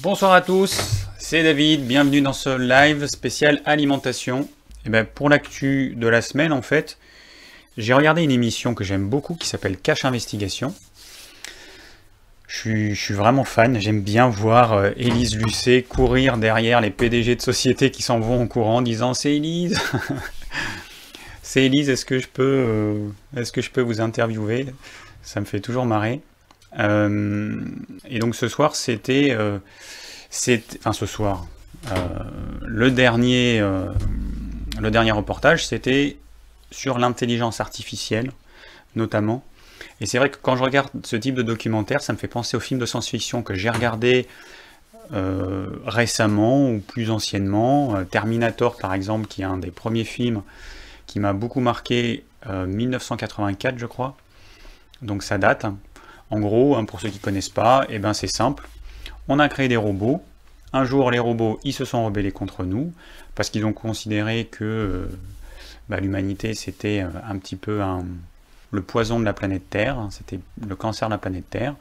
Bonsoir à tous, c'est David, bienvenue dans ce live spécial alimentation. Et ben pour l'actu de la semaine en fait, j'ai regardé une émission que j'aime beaucoup qui s'appelle Cache Investigation. Je suis, vraiment fan, j'aime bien voir euh, Élise Lucet courir derrière les PDG de sociétés qui s'en vont en courant en disant c'est Élise C'est Élise, est-ce que euh, est-ce que je peux vous interviewer? Ça me fait toujours marrer. Euh, et donc ce soir, c'était, euh, enfin ce soir, euh, le dernier, le dernier reportage, c'était sur l'intelligence artificielle, notamment. Et c'est vrai que quand je regarde ce type de documentaire, ça me fait penser aux films de science-fiction que j'ai regardés récemment ou plus anciennement. Terminator, par exemple, qui est un des premiers films qui m'a beaucoup marqué, 1984, je crois. Donc ça date. En gros, hein, pour ceux qui ne connaissent pas, eh ben c'est simple. On a créé des robots. Un jour, les robots, ils se sont rebellés contre nous, parce qu'ils ont considéré que euh, bah, l'humanité, c'était euh, un petit peu le poison de la planète Terre, hein, c'était le cancer de la planète Terre.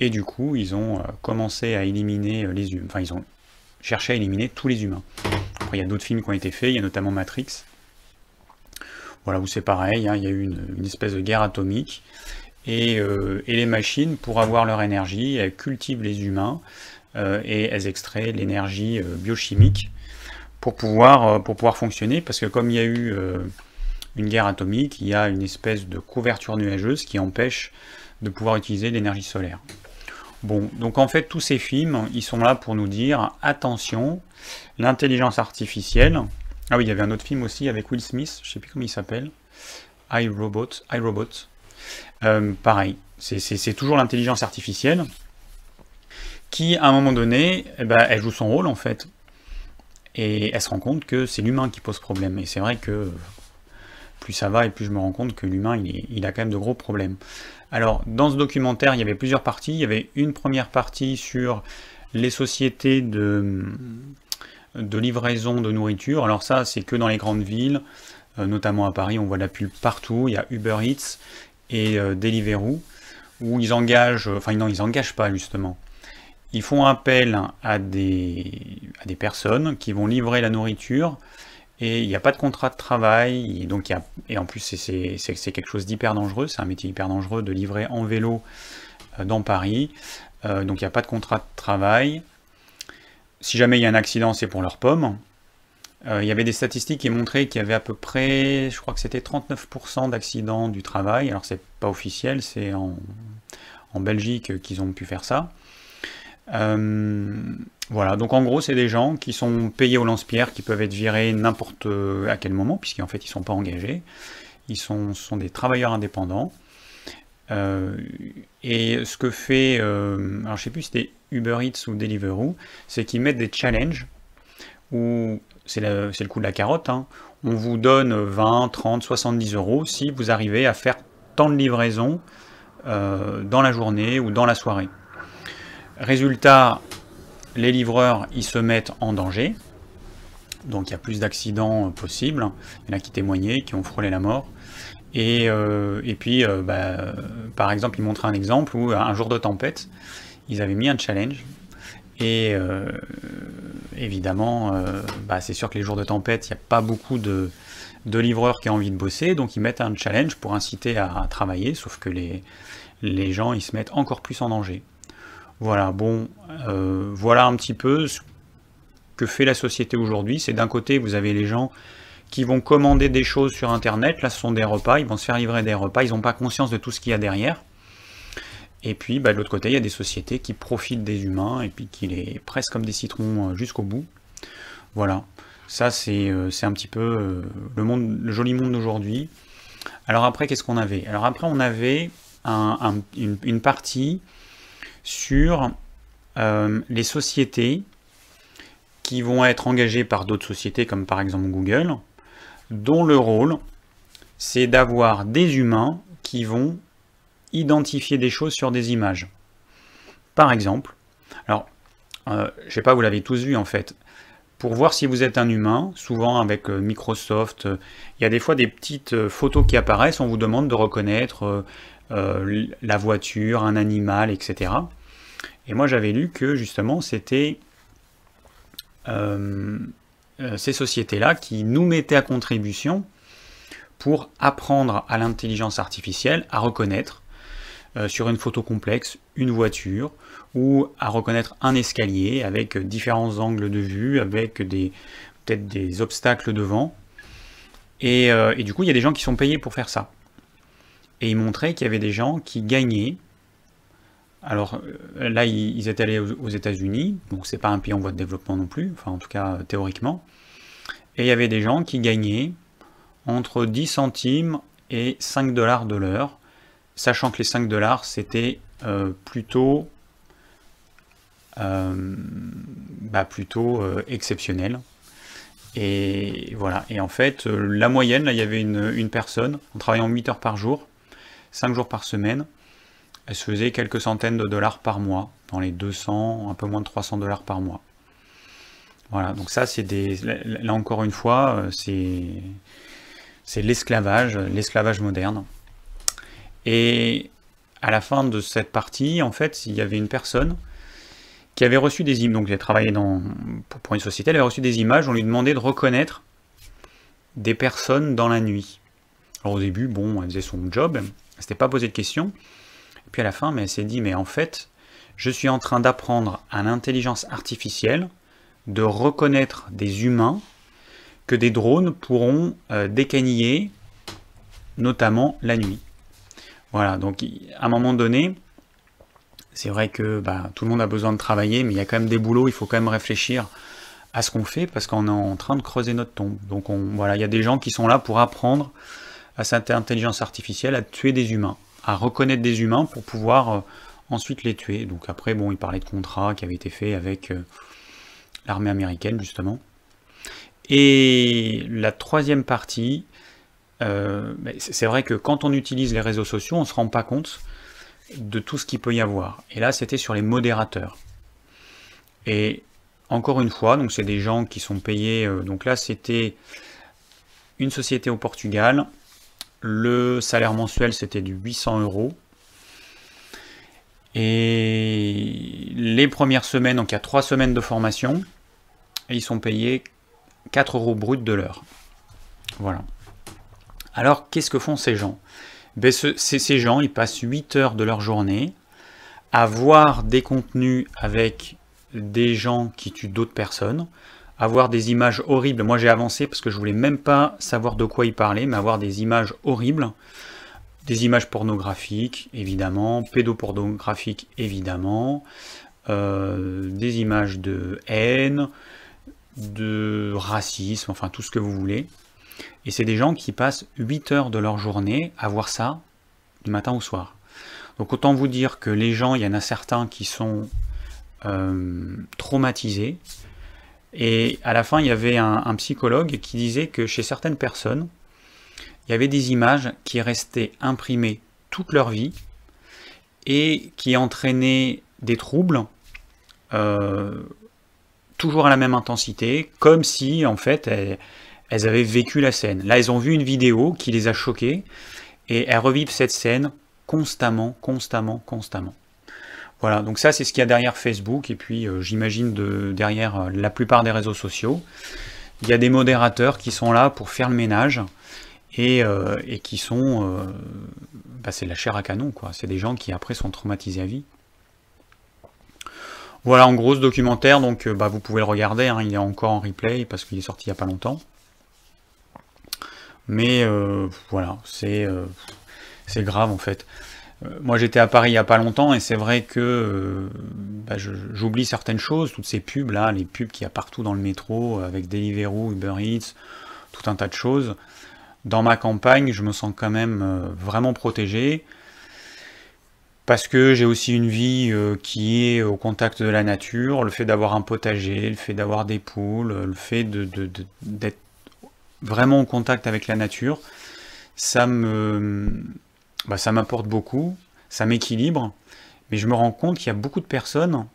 Et du coup, ils ont euh, commencé à éliminer les humains. Enfin, ils ont cherché à éliminer tous les humains. Il y a d'autres films qui ont été faits, il y a notamment Matrix. Voilà, où c'est pareil, hein, il y a eu une, espèce de guerre atomique. Euh, et, les machines, pour avoir leur énergie, elles cultivent les humains euh, et elles extraient l'énergie euh, biochimique pour pouvoir, pour pouvoir fonctionner, parce que comme il y a eu une guerre atomique, il y a une espèce de couverture nuageuse qui empêche de pouvoir utiliser l'énergie solaire. Bon, donc en fait, tous ces films, ils sont là pour nous dire, attention, l'intelligence artificielle... Ah oui, il y avait un autre film aussi avec Will Smith, je ne sais plus comment il s'appelle, iRobot, iRobot, euh, pareil, c'est toujours l'intelligence artificielle qui, à un moment donné, eh ben, elle joue son rôle en fait. Et elle se rend compte que c'est l'humain qui pose problème. Et c'est vrai que plus ça va et plus je me rends compte que l'humain, il, a quand même de gros problèmes. Alors, dans ce documentaire, il y avait plusieurs parties. Il y avait une première partie sur les sociétés de, de livraison de nourriture. Alors ça, c'est que dans les grandes villes, euh, notamment à Paris, on voit la pub partout. Il y a Uber Eats, et euh, Deliveroo, où ils engagent, enfin non, ils n'engagent pas justement. Ils font appel à des, à des personnes qui vont livrer la nourriture et il n'y a pas de contrat de travail, et, donc il y a, et en plus c'est quelque chose d'hyper dangereux, c'est un métier hyper dangereux de livrer en vélo euh, dans Paris, euh, donc il n'y a pas de contrat de travail. Si jamais il y a un accident, c'est pour leurs pommes, euh, il y avait des statistiques qui montraient qu'il y avait à peu près, je crois que c'était 39% d'accidents du travail. Alors c'est pas officiel, c'est en, Belgique qu'ils ont pu faire ça. Euh, voilà, donc en gros c'est des gens qui sont payés au lance-pierre, qui peuvent être virés n'importe à quel moment, puisqu'en fait ils ne sont pas engagés. Ils sont, sont des travailleurs indépendants. Euh, et ce que fait, alors je sais plus si c'était Uber Eats ou Deliveroo, c'est qu'ils mettent des challenges où c'est le, coup de la carotte, hein. on vous donne 20, 30, 70 euros si vous arrivez à faire tant de livraisons euh, dans la journée ou dans la soirée. Résultat, les livreurs, ils se mettent en danger. Donc il y a plus d'accidents possibles. Il y en a qui témoignaient, qui ont frôlé la mort. Et, euh, puis, euh, bah, par exemple, ils montraient un exemple où un jour de tempête, ils avaient mis un challenge et euh, évidemment, euh, bah, c'est sûr que les jours de tempête, il n'y a pas beaucoup de, livreurs qui ont envie de bosser, donc ils mettent un challenge pour inciter à, travailler, sauf que les, gens, ils se mettent encore plus en danger. Voilà, bon, euh, voilà un petit peu ce que fait la société aujourd'hui. C'est d'un côté, vous avez les gens qui vont commander des choses sur Internet, là ce sont des repas, ils vont se faire livrer des repas, ils n'ont pas conscience de tout ce qu'il y a derrière. Et puis bah, de l'autre côté, il y a des sociétés qui profitent des humains et puis qui les pressent comme des citrons euh, jusqu'au bout. Voilà, ça c'est euh, un petit peu euh, le, monde, le joli monde d'aujourd'hui. Alors après, qu'est-ce qu'on avait? Alors après, on avait une, partie sur les sociétés qui vont être engagées par d'autres sociétés, comme par exemple Google, dont le rôle, c'est d'avoir des humains qui vont identifier des choses sur des images. Par exemple, alors, euh, je sais pas, vous l'avez tous vu en fait, pour voir si vous êtes un humain, souvent avec euh, Microsoft, euh, il y a des fois des petites photos qui apparaissent, on vous demande de reconnaître la voiture, un animal, etc. Et moi j'avais lu que justement c'était ces sociétés-là qui nous mettaient à contribution pour apprendre à l'intelligence artificielle à reconnaître euh, sur une photo complexe une voiture ou à reconnaître un escalier avec différents angles de vue, avec peut-être des obstacles devant. Et, et, du coup, il y a des gens qui sont payés pour faire ça. Et il montrait qu'il y avait des gens qui gagnaient alors euh, là, ils étaient allés aux États-Unis, donc c'est pas un pays en voie de développement non plus, en tout cas euh, théoriquement. Et il y avait des gens qui gagnaient entre 10 centimes et 5 dollars de l'heure, sachant que les 5 dollars c'était euh, plutôt, bah, plutôt exceptionnel. Et voilà, et en fait, la moyenne, là, il y avait une, une personne en travaillant 8 heures par jour, 5 jours par semaine, elle se faisait quelques centaines de dollars par mois, dans les 200, un peu moins de 300 dollars par mois. Voilà, donc ça c'est des... Là encore une fois, euh, c'est l'esclavage, l'esclavage moderne. Et à la fin de cette partie, en fait, il y avait une personne qui avait reçu des images, donc elle travaillé pour une société, elle avait reçu des images, on lui demandait de reconnaître des personnes dans la nuit. Alors au début, bon, elle faisait son job, elle s'était pas posé de questions, puis à la fin, mais elle s'est dit, mais en fait, je suis en train d'apprendre à l'intelligence artificielle de reconnaître des humains que des drones pourront euh, décaniller, notamment la nuit. Voilà, donc à un moment donné, c'est vrai que bah, tout le monde a besoin de travailler, mais il y a quand même des boulots, il faut quand même réfléchir à ce qu'on fait parce qu'on est en train de creuser notre tombe. Donc on, voilà, il y a des gens qui sont là pour apprendre à cette intelligence artificielle à tuer des humains à reconnaître des humains pour pouvoir euh, ensuite les tuer. Donc après, bon, il parlait de contrats qui avaient été faits avec euh, l'armée américaine, justement. Et la troisième partie, euh, c'est vrai que quand on utilise les réseaux sociaux, on ne se rend pas compte de tout ce qu'il peut y avoir. Et là, c'était sur les modérateurs. Et encore une fois, donc c'est des gens qui sont payés. donc là, c'était une société au Portugal le salaire mensuel, c'était du 800 euros. Et les premières semaines, donc il y a 3 semaines de formation, ils sont payés 4 euros brut de l'heure. Voilà. Alors, qu'est-ce que font ces gens? Ben, Ces gens, ils passent 8 heures de leur journée à voir des contenus avec des gens qui tuent d'autres personnes, avoir des images horribles. Moi j'ai avancé parce que je voulais même pas savoir de quoi il parlait, mais avoir des images horribles. Des images pornographiques, évidemment, pédopornographiques, évidemment, euh, des images de haine, de racisme, enfin tout ce que vous voulez. Et c'est des gens qui passent 8 heures de leur journée à voir ça du matin au soir. Donc autant vous dire que les gens, il y en a certains qui sont euh, traumatisés, et à la fin, il y avait un, psychologue qui disait que chez certaines personnes, il y avait des images qui restaient imprimées toute leur vie et qui entraînaient des troubles euh, toujours à la même intensité, comme si en fait elles, avaient vécu la scène. Là, elles ont vu une vidéo qui les a choquées et elles revivent cette scène constamment, constamment, constamment. Voilà, donc ça c'est ce qu'il y a derrière Facebook, et puis euh, j'imagine de, derrière euh, la plupart des réseaux sociaux. Il y a des modérateurs qui sont là pour faire le ménage, et, euh, qui sont... Bah, c'est la chair à canon, quoi. C'est des gens qui après sont traumatisés à vie. Voilà en gros ce documentaire, donc bah, vous pouvez le regarder, hein. il est encore en replay parce qu'il est sorti il n'y a pas longtemps. Mais voilà, c'est grave en fait. Euh, moi j'étais à Paris il n'y a pas longtemps et c'est vrai que euh, bah, j'oublie certaines choses, toutes ces pubs là, les pubs qu'il y a partout dans le métro avec Deliveroo, Uber Eats, tout un tas de choses. Dans ma campagne, je me sens quand même euh, vraiment protégé parce que j'ai aussi une vie qui est au contact de la nature, le fait d'avoir un potager, le fait d'avoir des poules, le fait d'être vraiment au contact avec la nature, ça me bah, ça m'apporte beaucoup, ça m'équilibre, mais je me rends compte qu'il y a beaucoup de personnes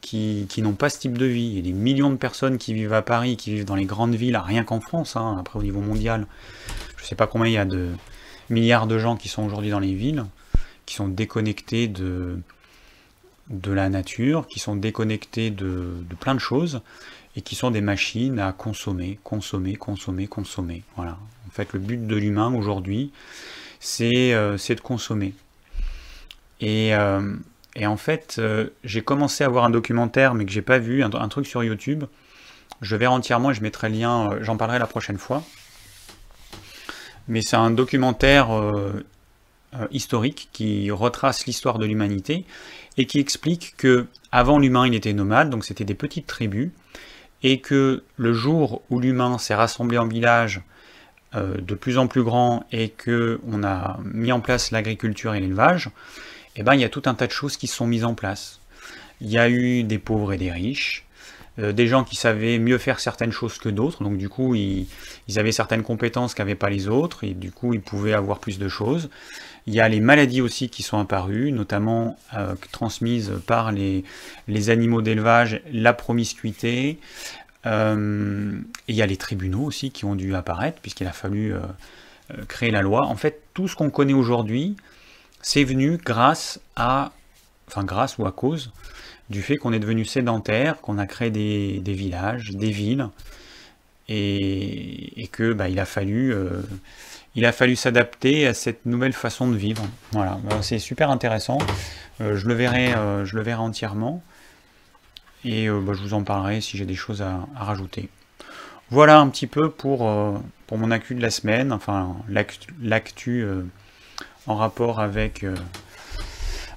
qui, n'ont pas ce type de vie. Il y a des millions de personnes qui vivent à Paris, qui vivent dans les grandes villes, rien qu'en France, hein, après au niveau mondial. Je ne sais pas combien il y a de milliards de gens qui sont aujourd'hui dans les villes, qui sont déconnectés de, de la nature, qui sont déconnectés de, plein de choses, et qui sont des machines à consommer, consommer, consommer, consommer. Voilà. En fait, le but de l'humain aujourd'hui, c'est euh, de consommer. Et, euh, en fait, euh, j'ai commencé à voir un documentaire, mais que j'ai pas vu, un, un, truc sur YouTube. Je verrai entièrement et je mettrai le lien, j'en parlerai la prochaine fois. Mais c'est un documentaire historique qui retrace l'histoire de l'humanité et qui explique que avant l'humain il était nomade, donc c'était des petites tribus, et que le jour où l'humain s'est rassemblé en village euh, de plus en plus grand et que on a mis en place l'agriculture et l'élevage, eh ben, il y a tout un tas de choses qui se sont mises en place. Il y a eu des pauvres et des riches, euh, des gens qui savaient mieux faire certaines choses que d'autres, donc du coup ils, avaient certaines compétences qu'avaient pas les autres, et du coup ils pouvaient avoir plus de choses. Il y a les maladies aussi qui sont apparues, notamment euh, transmises par les, animaux d'élevage, la promiscuité. Euh, et il y a les tribunaux aussi qui ont dû apparaître, puisqu'il a fallu euh, créer la loi. En fait, tout ce qu'on connaît aujourd'hui, c'est venu grâce à, enfin grâce ou à cause du fait qu'on est devenu sédentaire, qu'on a créé des, villages, des villes, et, que bah, il a fallu il a fallu s'adapter à cette nouvelle façon de vivre. Voilà, c'est super intéressant. Euh, je, le verrai, euh, je le verrai entièrement. Et euh, bah, je vous en parlerai si j'ai des choses à, rajouter. Voilà un petit peu pour, mon actu de la semaine, enfin l'actu en rapport avec,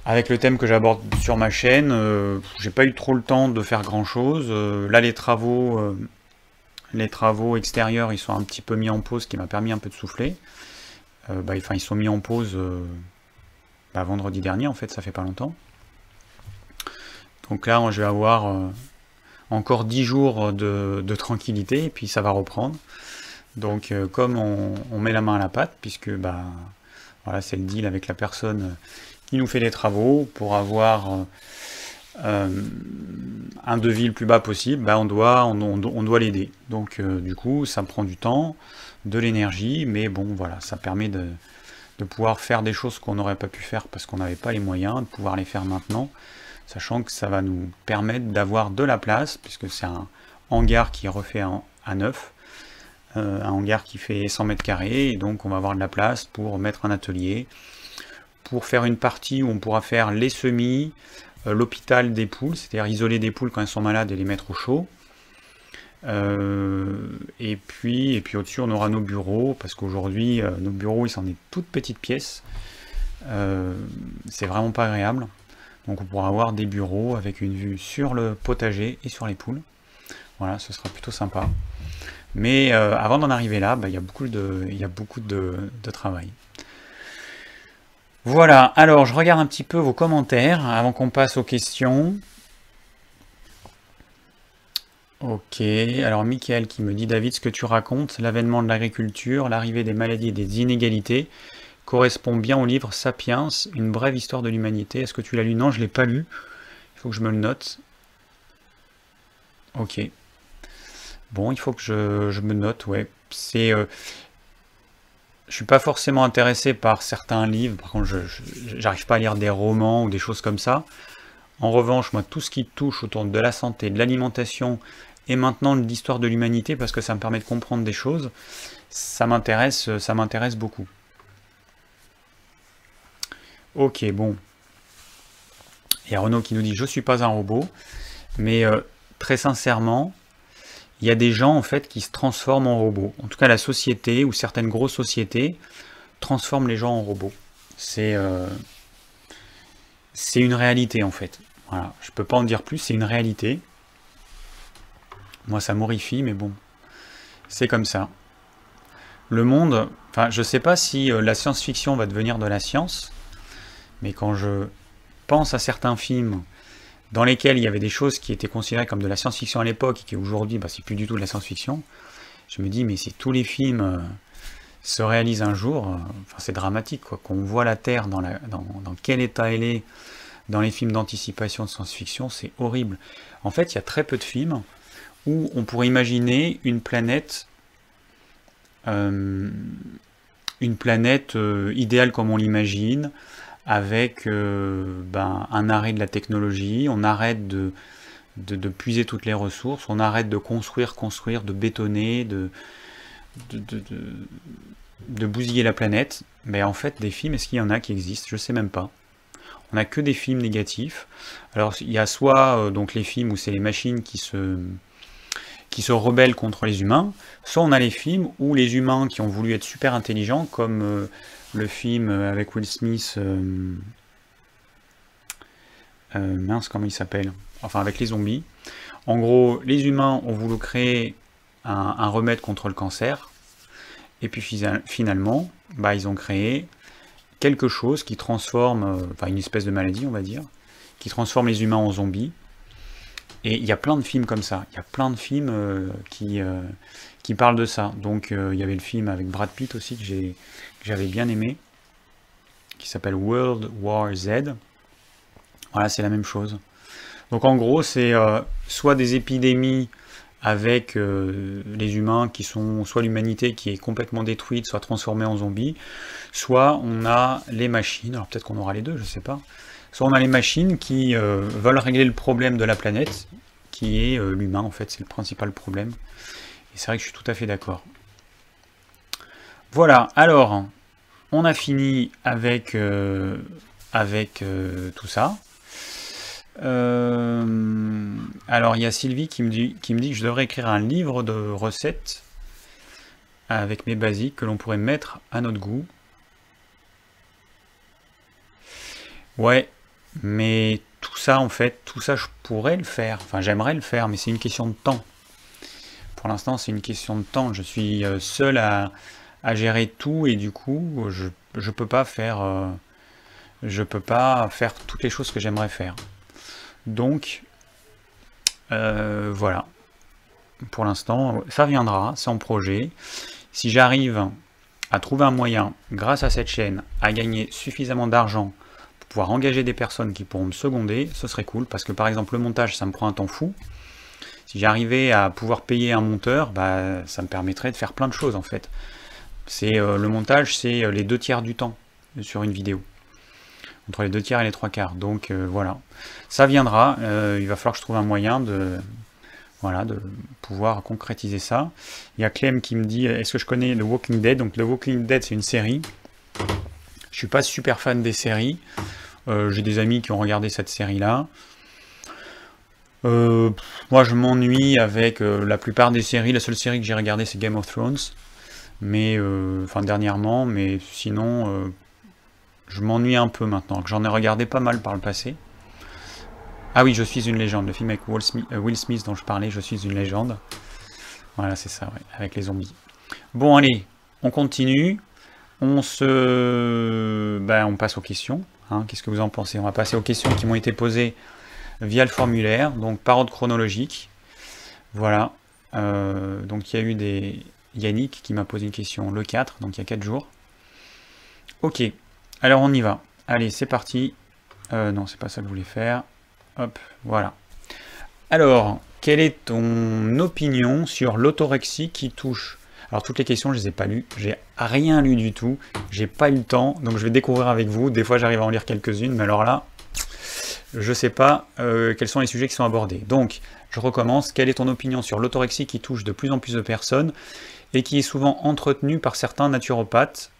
avec le thème que j'aborde sur ma chaîne. j'ai pas eu trop le temps de faire grand chose. là les travaux les travaux extérieurs, ils sont un petit peu mis en pause, ce qui m'a permis un peu de souffler. Euh, bah, enfin, ils sont mis en pause euh, bah, vendredi dernier, en fait, ça fait pas longtemps. Donc là, je vais avoir euh, encore 10 jours de, tranquillité, et puis ça va reprendre. Donc, comme on, met la main à la pâte, puisque bah, voilà, c'est le deal avec la personne qui nous fait les travaux, pour avoir euh, un devis le plus bas possible, bah, on doit, l'aider. Donc euh, du coup, ça prend du temps, de l'énergie, mais bon, voilà, ça permet de, pouvoir faire des choses qu'on n'aurait pas pu faire parce qu'on n'avait pas les moyens, de pouvoir les faire maintenant, sachant que ça va nous permettre d'avoir de la place, puisque c'est un hangar qui est refait à neuf, euh, un hangar qui fait 100 mètres carrés, et donc on va avoir de la place pour mettre un atelier, pour faire une partie où on pourra faire les semis, l'hôpital des poules, c'est-à-dire isoler des poules quand elles sont malades et les mettre au chaud. Euh, et puis, et puis au-dessus, on aura nos bureaux, parce qu'aujourd'hui, euh, nos bureaux, ils sont des toutes petites pièces. c'est vraiment pas agréable. Donc on pourra avoir des bureaux avec une vue sur le potager et sur les poules. Voilà, ce sera plutôt sympa. Mais avant d'en arriver là, bah, il y a beaucoup de, y a beaucoup de travail. Voilà, alors je regarde un petit peu vos commentaires avant qu'on passe aux questions. Ok, alors Michael qui me dit David, ce que tu racontes, l'avènement de l'agriculture, l'arrivée des maladies et des inégalités, correspond bien au livre Sapiens, une brève histoire de l'humanité. Est-ce que tu l'as lu? Non, je ne l'ai pas lu. Il faut que je me le note. Ok. Bon, il faut que je, me note, ouais. C'est, euh, je suis pas forcément intéressé par certains livres, par contre, je n'arrive pas à lire des romans ou des choses comme ça. En revanche, moi, tout ce qui touche autour de la santé, de l'alimentation et maintenant de l'histoire de l'humanité, parce que ça me permet de comprendre des choses, ça m'intéresse, ça m'intéresse beaucoup. Ok, bon. Il y a Renaud qui nous dit Je suis pas un robot, mais euh, très sincèrement, il y a des gens en fait qui se transforment en robots. En tout cas, la société ou certaines grosses sociétés transforment les gens en robots. C'est euh, c'est une réalité en fait. Voilà, je peux pas en dire plus, c'est une réalité. Moi, ça m'horrifie, mais bon, c'est comme ça. Le monde, enfin, je sais pas si euh, la science-fiction va devenir de la science, mais quand je pense à certains films dans lesquels il y avait des choses qui étaient considérées comme de la science-fiction à l'époque et qui aujourd'hui, bah, c'est plus du tout de la science-fiction, je me dis, mais si tous les films euh, se réalisent un jour, euh, c'est dramatique, quoi, qu'on voit la Terre dans, dans, quel état elle est dans les films d'anticipation de science-fiction, c'est horrible. En fait, il y a très peu de films où on pourrait imaginer une planète, euh, une planète idéale comme on l'imagine, avec ben, un arrêt de la technologie, on arrête de, de, puiser toutes les ressources, on arrête de construire, construire, de bétonner, de, de, de bousiller la planète. Mais en fait, des films, est-ce qu'il y en a qui existent? Je ne sais même pas. On n'a que des films négatifs. Alors, il y a soit euh, donc les films où c'est les machines qui se, qui se rebellent contre les humains, soit on a les films où les humains qui ont voulu être super intelligents, comme euh, le film avec Will Smith. Euh, mince, comment il s'appelle? Enfin, avec les zombies. En gros, les humains ont voulu créer un remède contre le cancer. Et puis finalement, bah, ils ont créé quelque chose qui transforme, euh, enfin une espèce de maladie, on va dire, qui transforme les humains en zombies. Et il y a plein de films comme ça. Il y a plein de films euh, qui, euh, qui parlent de ça. Donc il y avait le film avec Brad Pitt aussi que j'avais bien aimé, qui s'appelle World War Z. Voilà, c'est la même chose. Donc en gros, c'est soit des épidémies avec euh, les humains qui sont soit l'humanité qui est complètement détruite, soit transformée en zombies, soit on a les machines, alors peut-être qu'on aura les deux, je sais pas, soit on a les machines qui euh, veulent régler le problème de la planète, qui est euh, l'humain en fait, c'est le principal problème. Et c'est vrai que je suis tout à fait d'accord. Voilà, alors, on a fini avec, avec tout ça. Euh, alors il y a Sylvie qui me, dit, qui me dit que je devrais écrire un livre de recettes avec mes basiques que l'on pourrait mettre à notre goût. Ouais, mais tout ça en fait, tout ça je pourrais le faire, enfin j'aimerais le faire, mais c'est une question de temps. Pour l'instant c'est une question de temps, je suis euh, seul à, gérer tout et du coup je, je peux pas faire euh, peux pas faire toutes les choses que j'aimerais faire. Donc, euh, voilà. Pour l'instant, ça viendra, c'est en projet. Si j'arrive à trouver un moyen, grâce à cette chaîne, à gagner suffisamment d'argent pouvoir engager des personnes qui pourront me seconder, ce serait cool. Parce que par exemple, le montage, ça me prend un temps fou. Si j'arrivais à pouvoir payer un monteur, bah, ça me permettrait de faire plein de choses en fait. C'est euh, Le montage, c'est euh, les deux tiers du temps sur une vidéo entre les deux tiers et les trois quarts. Donc euh, voilà, ça viendra. Il va falloir que je trouve un moyen de, voilà, de pouvoir concrétiser ça. Il y a Clem qui me dit est-ce que je connais The Walking Dead? Donc The Walking Dead, c'est une série. Je suis pas super fan des séries. Euh, j'ai des amis qui ont regardé cette série-là. moi, je m'ennuie avec la plupart des séries. La seule série que j'ai regardée, c'est Game of Thrones. Mais, enfin, dernièrement. Mais sinon, je m'ennuie un peu maintenant, j'en ai regardé pas mal par le passé. Ah oui, Je suis une légende, le film avec euh, Will Smith, dont je parlais, Je suis une légende. Voilà, c'est ça, avec les zombies. Bon, allez, on continue. On se... Ben, on passe aux questions. Hein. Qu'est-ce que vous en pensez? On va passer aux questions qui m'ont été posées via le formulaire, donc par ordre chronologique. Voilà. Euh, donc il y a eu des... Yannick qui m'a posé une question le 4, donc il y a 4 jours. Ok, alors on y va. Allez, c'est parti. Euh, non, c'est pas ça que je voulais faire. Hop, voilà. Alors, quelle est ton opinion sur l'autorexie qui touche Alors toutes les questions, je les ai pas lues. J'ai rien lu du tout. J'ai pas eu le temps, donc je vais découvrir avec vous. Des fois, j'arrive à en lire quelques-unes, mais alors là, je sais pas euh, quels sont les sujets qui sont abordés. Donc, je recommence. Quelle est ton opinion sur l'autorexie qui touche de plus en plus de personnes et qui est souvent entretenue par certains naturopathes?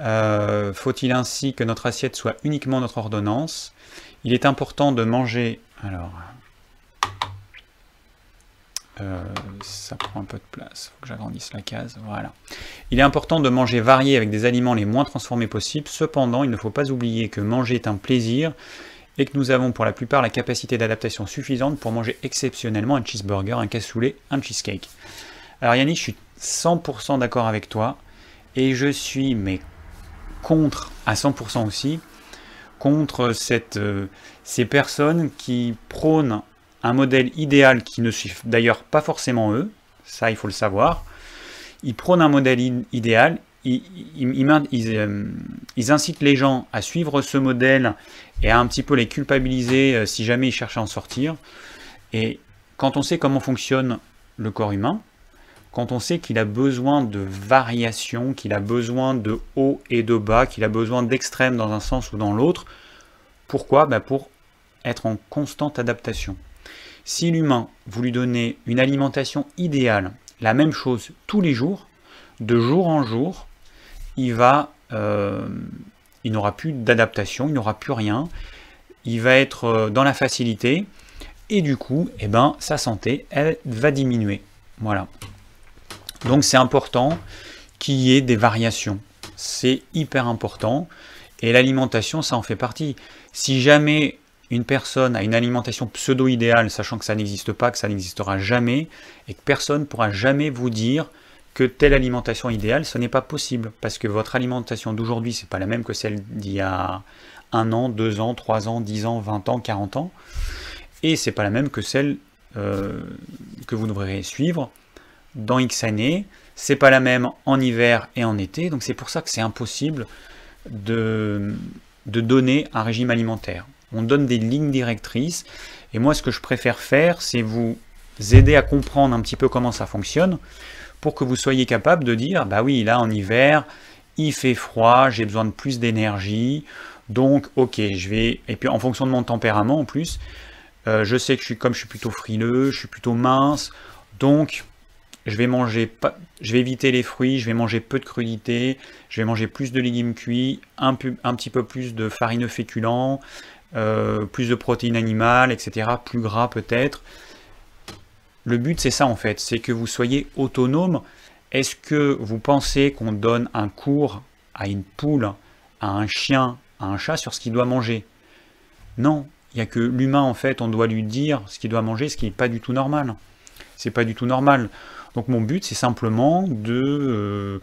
Euh, faut-il ainsi que notre assiette soit uniquement notre ordonnance? Il est important de manger... Alors... Euh, ça prend un peu de place, faut que j'agrandisse la case, voilà. Il est important de manger varié avec des aliments les moins transformés possibles, cependant il ne faut pas oublier que manger est un plaisir et que nous avons pour la plupart la capacité d'adaptation suffisante pour manger exceptionnellement un cheeseburger, un cassoulet, un cheesecake. Alors Yannick, je suis 100% d'accord avec toi, et je suis mais contre, à 100% aussi, contre cette, euh, ces personnes qui prônent un modèle idéal qui ne suivent d'ailleurs pas forcément eux, ça il faut le savoir. Ils prônent un modèle idéal, ils, euh, ils, incitent les gens à suivre ce modèle et à un petit peu les culpabiliser euh, si jamais ils cherchent à en sortir. Et quand on sait comment fonctionne le corps humain, quand on sait qu'il a besoin de variation, qu'il a besoin de haut et de bas, qu'il a besoin d'extrêmes dans un sens ou dans l'autre. Pourquoi? Bah, Pour être en constante adaptation. Si l'humain, vous lui donnez une alimentation idéale, la même chose tous les jours, de jour en jour, il euh, n'aura plus d'adaptation, il n'aura plus rien, il va être euh, dans la facilité, et du coup, eh ben, sa santé, va diminuer. Voilà. Donc c'est important qu'il y ait des variations. C'est hyper important. Et l'alimentation, ça en fait partie. Si jamais une personne a une alimentation pseudo-idéale, sachant que ça n'existe pas, que ça n'existera jamais, et que personne ne pourra jamais vous dire que telle alimentation idéale, ce n'est pas possible, parce que votre alimentation d'aujourd'hui, c'est pas la même que celle d'il y a un an, deux ans, trois ans, dix ans, vingt ans, quarante ans, et c'est pas la même que celle euh, que vous devrez suivre dans X années, c'est pas la même en hiver et en été, donc c'est pour ça que c'est impossible de, de donner un régime alimentaire on donne des lignes directrices. Et moi, ce que je préfère faire, c'est vous aider à comprendre un petit peu comment ça fonctionne pour que vous soyez capable de dire, bah oui, là en hiver, il fait froid, j'ai besoin de plus d'énergie, donc ok, je vais, et puis en fonction de mon tempérament en plus, euh, je sais que je suis comme je suis plutôt frileux, je suis plutôt mince, donc je vais manger pas, je vais éviter les fruits, je vais manger peu de crudités, je vais manger plus de légumes cuits, un, un petit peu plus de farineux féculents, euh, plus de protéines animales, etc., plus gras peut-être. Le but, c'est ça en fait, c'est que vous soyez autonome. Est-ce que vous pensez qu'on donne un cours à une poule, à un chien, à un chat sur ce qu'il doit manger? Non, il n'y a que l'humain en fait, on doit lui dire ce qu'il doit manger, ce qui n'est pas du tout normal. C'est pas du tout normal. Donc mon but, c'est simplement de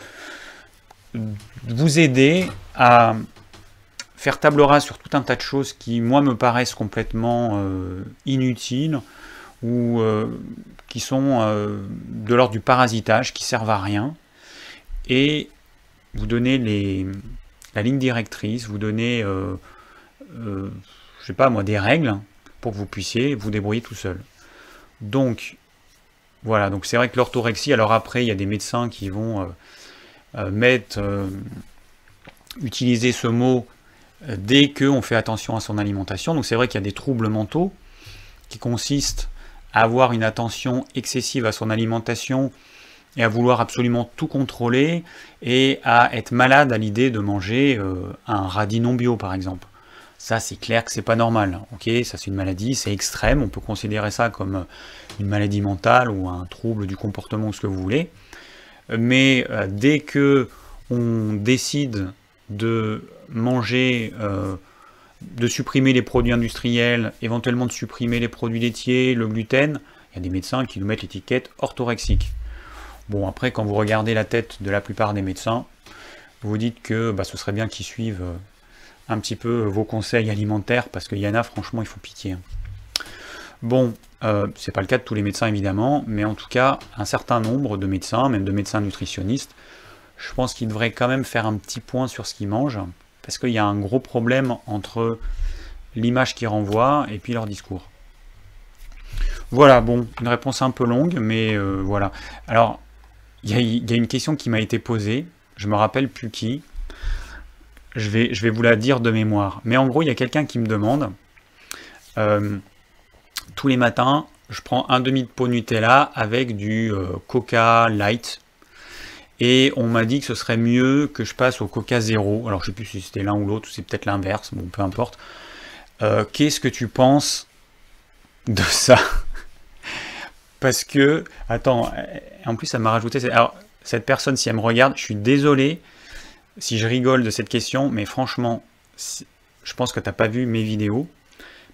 euh, vous aider à faire table rase sur tout un tas de choses qui, moi, me paraissent complètement euh, inutiles ou euh, qui sont euh, de l'ordre du parasitage, qui servent à rien, et vous donnez les, la ligne directrice, vous donnez, je sais pas moi, des règles pour que vous puissiez vous débrouiller tout seul. Donc, voilà, donc c'est vrai que l'orthorexie, alors après, il y a des médecins qui vont mettre, utiliser ce mot dès qu'on fait attention à son alimentation. Donc c'est vrai qu'il y a des troubles mentaux qui consistent à avoir une attention excessive à son alimentation et à vouloir absolument tout contrôler et à être malade à l'idée de manger euh, un radis non bio par exemple. Ça c'est clair que c'est pas normal. Ok, ça c'est une maladie, c'est extrême, on peut considérer ça comme une maladie mentale ou un trouble du comportement ou ce que vous voulez. Mais euh, dès que on décide de manger, euh, de supprimer les produits industriels, éventuellement de supprimer les produits laitiers, le gluten, il y a des médecins qui nous mettent l'étiquette orthorexique. Bon, après, quand vous regardez la tête de la plupart des médecins, vous vous dites que bah, ce serait bien qu'ils suivent euh, un petit peu vos conseils alimentaires, parce qu'il y en a, franchement, il faut pitié. Hein. Bon, euh, c'est pas le cas de tous les médecins évidemment, mais en tout cas, un certain nombre de médecins, même de médecins nutritionnistes, je pense qu'ils devraient quand même faire un petit point sur ce qu'ils mangent, parce qu'il y a un gros problème entre l'image qu'ils renvoient et puis leur discours. Voilà, bon, une réponse un peu longue, mais euh, voilà. Alors, il y, a une question qui m'a été posée, je me rappelle plus qui, je vais, je vais vous la dire de mémoire. Mais en gros, il y a quelqu'un qui me demande, euh, tous les matins, je prends un demi de pot Nutella avec du euh, Coca Light, et on m'a dit que ce serait mieux que je passe au Coca Zéro. Alors je sais plus si c'était l'un ou l'autre, ou c'est peut-être l'inverse, bon peu importe. Euh, qu'est-ce que tu penses de ça? Parce que, attends, en plus ça m'a rajouté. Alors cette personne, si elle me regarde, je suis désolé si je rigole de cette question, mais franchement, je pense que tu n'as pas vu mes vidéos.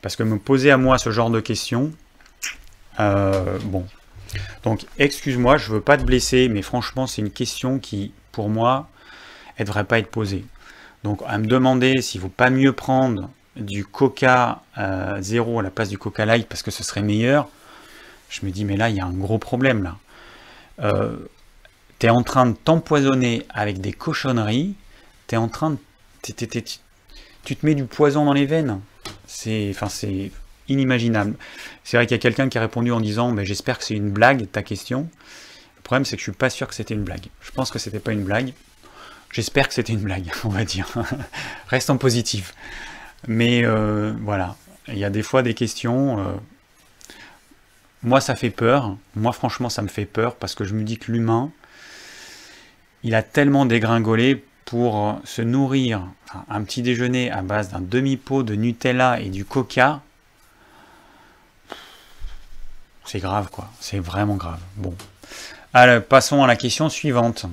Parce que me poser à moi ce genre de questions, euh, bon, donc, excuse-moi, je veux pas te blesser, mais franchement, c'est une question qui, pour moi, elle devrait pas être posée. Donc, à me demander s'il vaut pas mieux prendre du Coca euh, zéro à la place du Coca Light parce que ce serait meilleur, je me dis, mais là, il y a un gros problème là. Euh, tu es en train de t'empoisonner avec des cochonneries, tu es en train de. tu te mets du poison dans les veines. C'est. Enfin, c'est inimaginable. C'est vrai qu'il y a quelqu'un qui a répondu en disant mais J'espère que c'est une blague ta question. problème, c'est que je suis pas sûr que c'était une blague. Je pense que c'était pas une blague. J'espère que c'était une blague, on va dire. Restons positif. Mais euh, voilà, il y a des fois des questions. Euh, moi, ça fait peur. Moi, franchement, ça me fait peur parce que je me dis que l'humain, il a tellement dégringolé pour se nourrir un petit déjeuner à base d'un demi-pot de Nutella et du coca. C'est grave, quoi. C'est vraiment grave. Bon. Passons à la question suivante.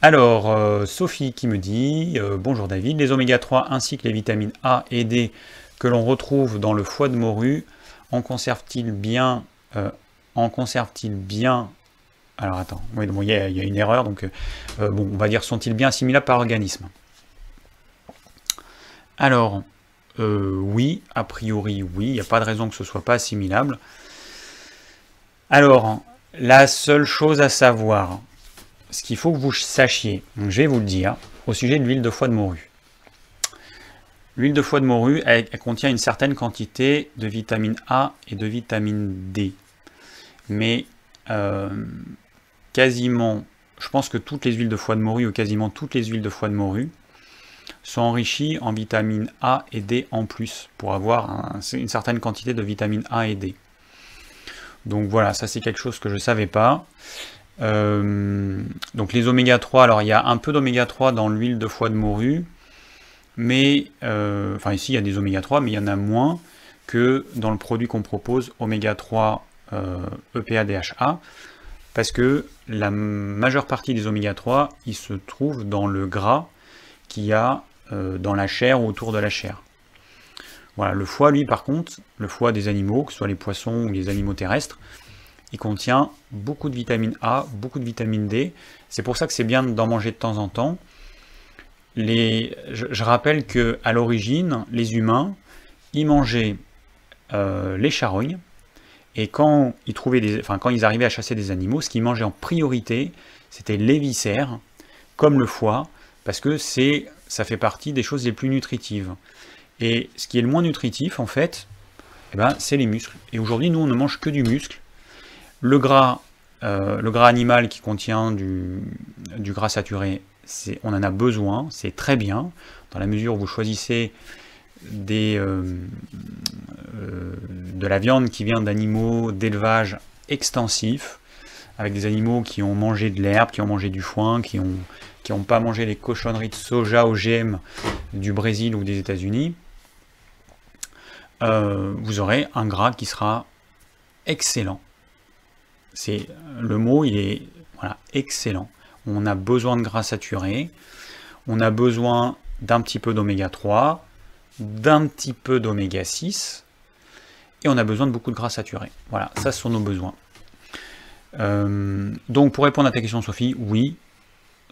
Alors, euh, Sophie qui me dit euh, Bonjour David, les oméga 3 ainsi que les vitamines A et D que l'on retrouve dans le foie de morue, en conserve-t-il bien euh, En conserve-t-il bien? Alors attends, il y, a une erreur, donc bon, on va dire sont-ils bien assimilables par organisme? Alors, oui, a priori oui, il n'y a pas de raison que ce soit pas assimilable. Alors, la seule chose à savoir, ce qu'il faut que vous sachiez, je vais vous le dire, au sujet de l'huile de foie de morue. L'huile de foie de morue, elle, contient une certaine quantité de vitamine A et de vitamine D. Mais euh, quasiment, je pense que toutes les huiles de foie de morue, ou quasiment toutes les huiles de foie de morue, sont enrichies en vitamine A et D en plus, pour avoir une certaine quantité de vitamine A et D. Donc voilà, ça c'est quelque chose que je ne savais pas. Euh, donc les oméga 3, alors il y a un peu d'oméga 3 dans l'huile de foie de morue, mais, euh, enfin ici il y a des oméga 3, mais il y en a moins que dans le produit qu'on propose, oméga 3 euh, EPA DHA, parce que la majeure partie des oméga 3, ils se trouvent dans le gras qu'il y a dans la chair ou autour de la chair. Le foie, lui, par contre, le foie des animaux, que ce soit les poissons ou les animaux terrestres, il contient beaucoup de vitamine A, beaucoup de vitamine D. C'est pour ça que c'est bien d'en manger de temps en temps. Je, rappelle que à l'origine, les humains, ils mangeaient euh, les charognes, et quand ils, trouvaient enfin, ils arrivaient à chasser des animaux, ce qu'ils mangeaient en priorité, c'était les viscères, comme le foie, parce que ça fait partie des choses les plus nutritives. Et ce qui est le moins nutritif, en fait, eh ben, c'est les muscles. Et aujourd'hui, nous, on ne mange que du muscle. Le gras, euh, le gras animal qui contient du, gras saturé, on en a besoin, c'est très bien, dans la mesure où vous choisissez euh, euh, de la viande qui vient d'animaux d'élevage extensif, avec des animaux qui ont mangé de l'herbe, qui ont mangé du foin, qui n'ont pas mangé les cochonneries de soja OGM du Brésil ou des États-Unis. Euh, vous aurez un gras qui sera excellent. C'est le mot, il est excellent. On a besoin de gras saturé, on a besoin d'un petit peu d'oméga 3, d'un petit peu d'oméga 6, et on a besoin de beaucoup de gras saturé. Voilà, ça sont nos besoins. Euh, donc pour répondre à ta question Sophie, oui,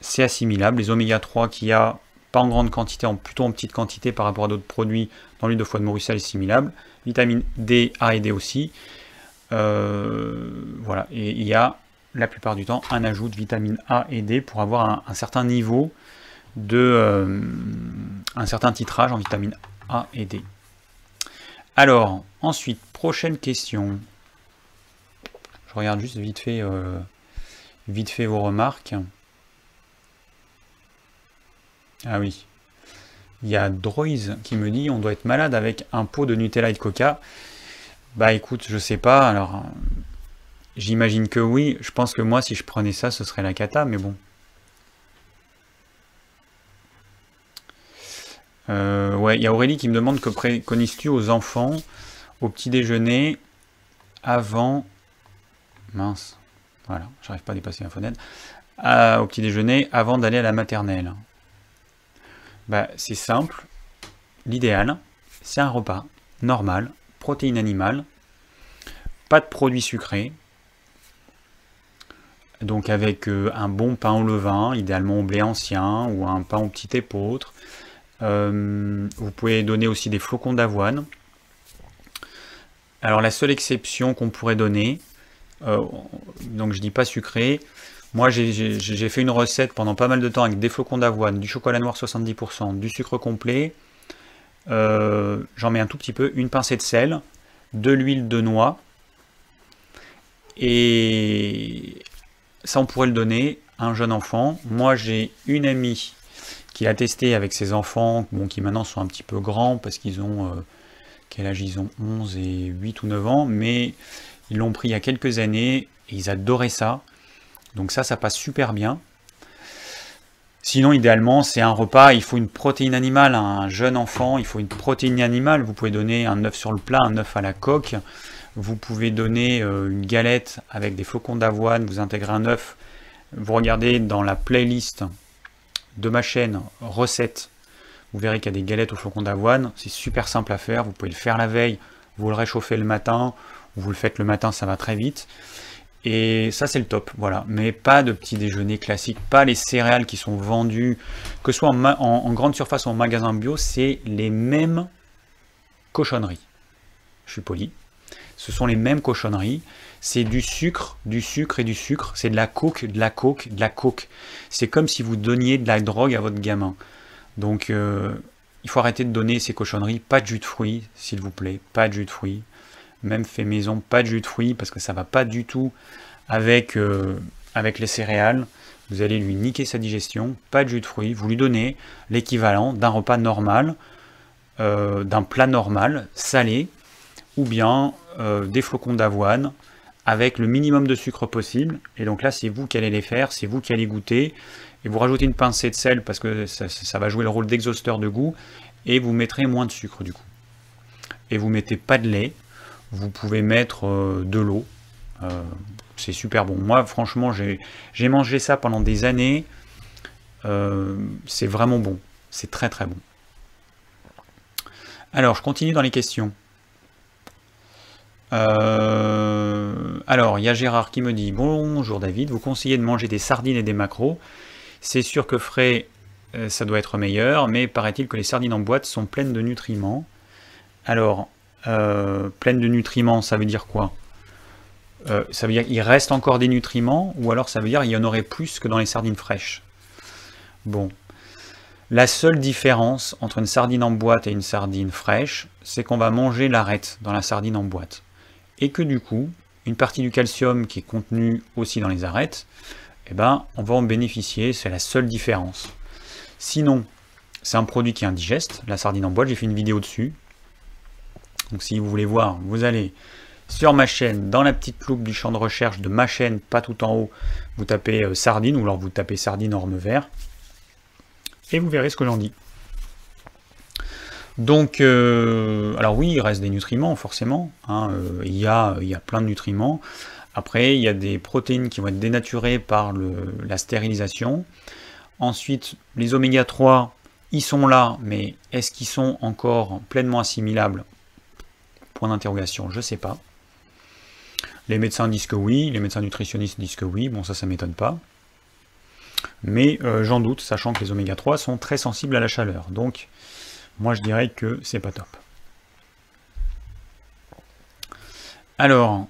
c'est assimilable. Les oméga 3 qu'il y a pas en grande quantité, en plutôt en petite quantité par rapport à d'autres produits dans l'huile de foie de est assimilable. Vitamine D, A et D aussi. Euh, voilà, et il y a la plupart du temps un ajout de vitamine A et D pour avoir un, certain niveau de euh, un certain titrage en vitamine A et D. Alors, ensuite, prochaine question. Je regarde juste vite fait, euh, vite fait vos remarques. Ah oui. Il y a Droiz qui me dit on doit être malade avec un pot de Nutella et de Coca. Bah écoute, je sais pas. Alors, j'imagine que oui. Je pense que moi, si je prenais ça, ce serait la cata, mais bon. Euh, ouais, il y a Aurélie qui me demande que préconises-tu aux enfants au petit déjeuner avant? Mince. Voilà, j'arrive pas à dépasser la fenêtre. Euh, au petit déjeuner avant d'aller à la maternelle. Bah, c'est simple. L'idéal, c'est un repas normal, protéines animales, pas de produits sucrés, donc avec euh, un bon pain au levain, idéalement au blé ancien ou un pain au petit épeautre. Euh, vous pouvez donner aussi des flocons d'avoine. Alors la seule exception qu'on pourrait donner, euh, donc je dis pas sucré, moi, j'ai fait une recette pendant pas mal de temps avec des flocons d'avoine, du chocolat noir 70%, du sucre complet. Euh, j'en mets un tout petit peu, une pincée de sel, de l'huile de noix. Et ça on pourrait le donner à un jeune enfant. Moi j'ai une amie qui l'a testé avec ses enfants, qui maintenant sont un petit peu grands parce qu'ils ont... Euh, quel âge ils ont? 11 et 8 ou 9 ans, mais ils l'ont pris il y a quelques années et ils adoraient ça. Donc ça, ça passe super bien. Sinon, idéalement, c'est un repas, il faut une protéine animale. un jeune enfant, il faut une protéine animale. Vous pouvez donner un œuf sur le plat, un œuf à la coque. Vous pouvez donner euh, une galette avec des flocons d'avoine, vous intégrez un œuf. Vous regardez dans la playlist de ma chaîne recettes, vous verrez qu'il y a des galettes aux flocons d'avoine. C'est super simple à faire. Vous pouvez le faire la veille, vous le réchauffez le matin, ou vous le faites le matin, ça va très vite. Et ça, c'est le top, voilà. Mais pas de petit déjeuner classique, pas les céréales qui sont vendues, que ce soit en, grande surface ou en magasin bio, c'est les mêmes cochonneries. Je suis poli. Ce sont les mêmes cochonneries. C'est du sucre, du sucre et du sucre. C'est de la coke, de la coke, de la coke. C'est comme si vous donniez de la drogue à votre gamin. Donc, euh, il faut arrêter de donner ces cochonneries. Pas de jus de fruits, s'il vous plaît. Pas de jus de fruits même fait maison, pas de jus de fruits, parce que ça va pas du tout avec, euh, avec les céréales. Vous allez lui niquer sa digestion, pas de jus de fruits, vous lui donnez l'équivalent d'un repas normal, euh, d'un plat normal, salé, ou bien euh, des flocons d'avoine, avec le minimum de sucre possible. Et donc là, c'est vous qui allez les faire, c'est vous qui allez goûter. Et vous rajoutez une pincée de sel parce que ça, ça va jouer le rôle d'exhausteur de goût. Et vous mettrez moins de sucre du coup. Et vous mettez pas de lait, vous pouvez mettre euh, de l'eau. Euh, c'est super bon. Moi, franchement, j'ai mangé ça pendant des années. Euh, c'est vraiment bon. C'est très très bon. Alors, je continue dans les questions. alors, il y a Gérard qui me dit Bonjour David, vous conseillez de manger des sardines et des maquereaux. C'est sûr que frais, ça doit être meilleur, mais paraît-il que les sardines en boîte sont pleines de nutriments. Alors, euh, pleine de nutriments, ça veut dire quoi euh, Ça veut dire qu'il reste encore des nutriments, ou alors ça veut dire qu'il y en aurait plus que dans les sardines fraîches. Bon. La seule différence entre une sardine en boîte et une sardine fraîche, c'est qu'on va manger l'arête dans la sardine en boîte. Et que du coup, une partie du calcium qui est contenu aussi dans les arêtes, eh ben, on va en bénéficier, c'est la seule différence. Sinon, c'est un produit qui est indigeste, la sardine en boîte, j'ai fait une vidéo dessus, donc si vous voulez voir, vous allez sur ma chaîne, dans la petite loupe du champ de recherche de ma chaîne, pas tout en haut, vous tapez euh, sardine, ou alors vous tapez sardine orme vert, et vous verrez ce que j'en dis. Donc, euh, alors oui, il reste des nutriments, forcément, hein, euh, il, y a, il y a plein de nutriments. Après, il y a des protéines qui vont être dénaturées par la stérilisation. Ensuite, les oméga 3, ils sont là, mais est-ce qu'ils sont encore pleinement assimilables? D'interrogation, je sais pas. Les médecins disent que oui, les médecins nutritionnistes disent que oui, bon ça, ça m'étonne pas. Mais euh, j'en doute, sachant que les oméga 3 sont très sensibles à la chaleur. Donc, moi je dirais que c'est pas top. Alors,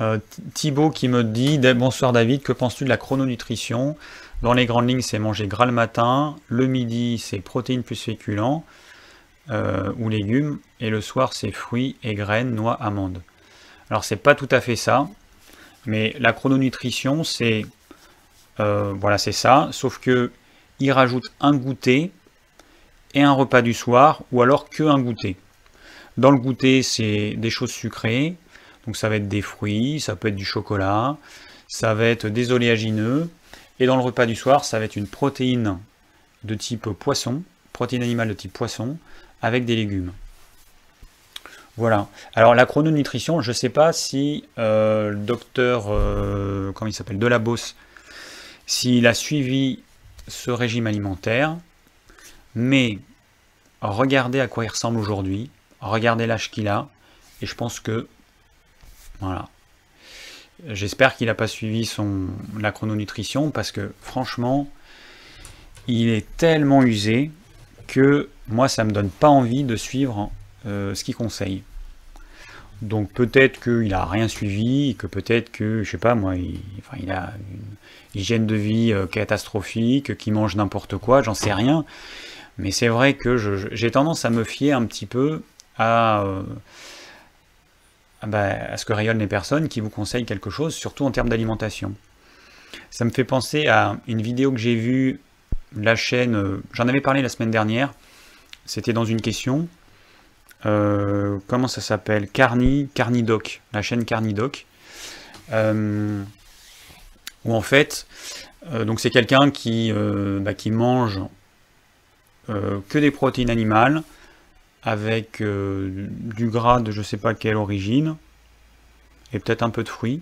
euh, Thibaut qui me dit Bonsoir David, que penses-tu de la chrononutrition? Dans les grandes lignes, c'est manger gras le matin, le midi, c'est protéines plus féculents, euh, ou légumes, et le soir c'est fruits et graines, noix, amandes. Alors c'est pas tout à fait ça, mais la chrononutrition c'est euh, voilà c'est ça, sauf que il rajoute un goûter et un repas du soir, ou alors que un goûter. Dans le goûter c'est des choses sucrées, donc ça va être des fruits, ça peut être du chocolat, ça va être des oléagineux, et dans le repas du soir ça va être une protéine de type poisson, protéine animale de type poisson, avec des légumes. Voilà. Alors la chrononutrition, je ne sais pas si euh, le docteur, euh, comment il s'appelle, de la Bosse, s'il a suivi ce régime alimentaire, mais regardez à quoi il ressemble aujourd'hui, regardez l'âge qu'il a, et je pense que, voilà. J'espère qu'il n'a pas suivi son, la chrononutrition, parce que franchement, il est tellement usé que moi, ça me donne pas envie de suivre euh, ce qu'il conseille. Donc peut-être qu'il a rien suivi, que peut-être que, je sais pas moi, il, a une hygiène de vie euh, catastrophique, qu'il mange n'importe quoi, j'en sais rien. Mais c'est vrai que j'ai tendance à me fier un petit peu à, euh, bah, à ce que rayonnent les personnes qui vous conseillent quelque chose, surtout en termes d'alimentation. Ça me fait penser à une vidéo que j'ai vue, la chaîne, euh, j'en avais parlé la semaine dernière, c'était dans une question. Euh, comment ça s'appelle Carni, Carnidoc, la chaîne Carnidoc. Euh, où en fait, donc c'est quelqu'un qui, bah, qui mange que des protéines animales avec du gras de je sais pas quelle origine et peut-être un peu de fruits.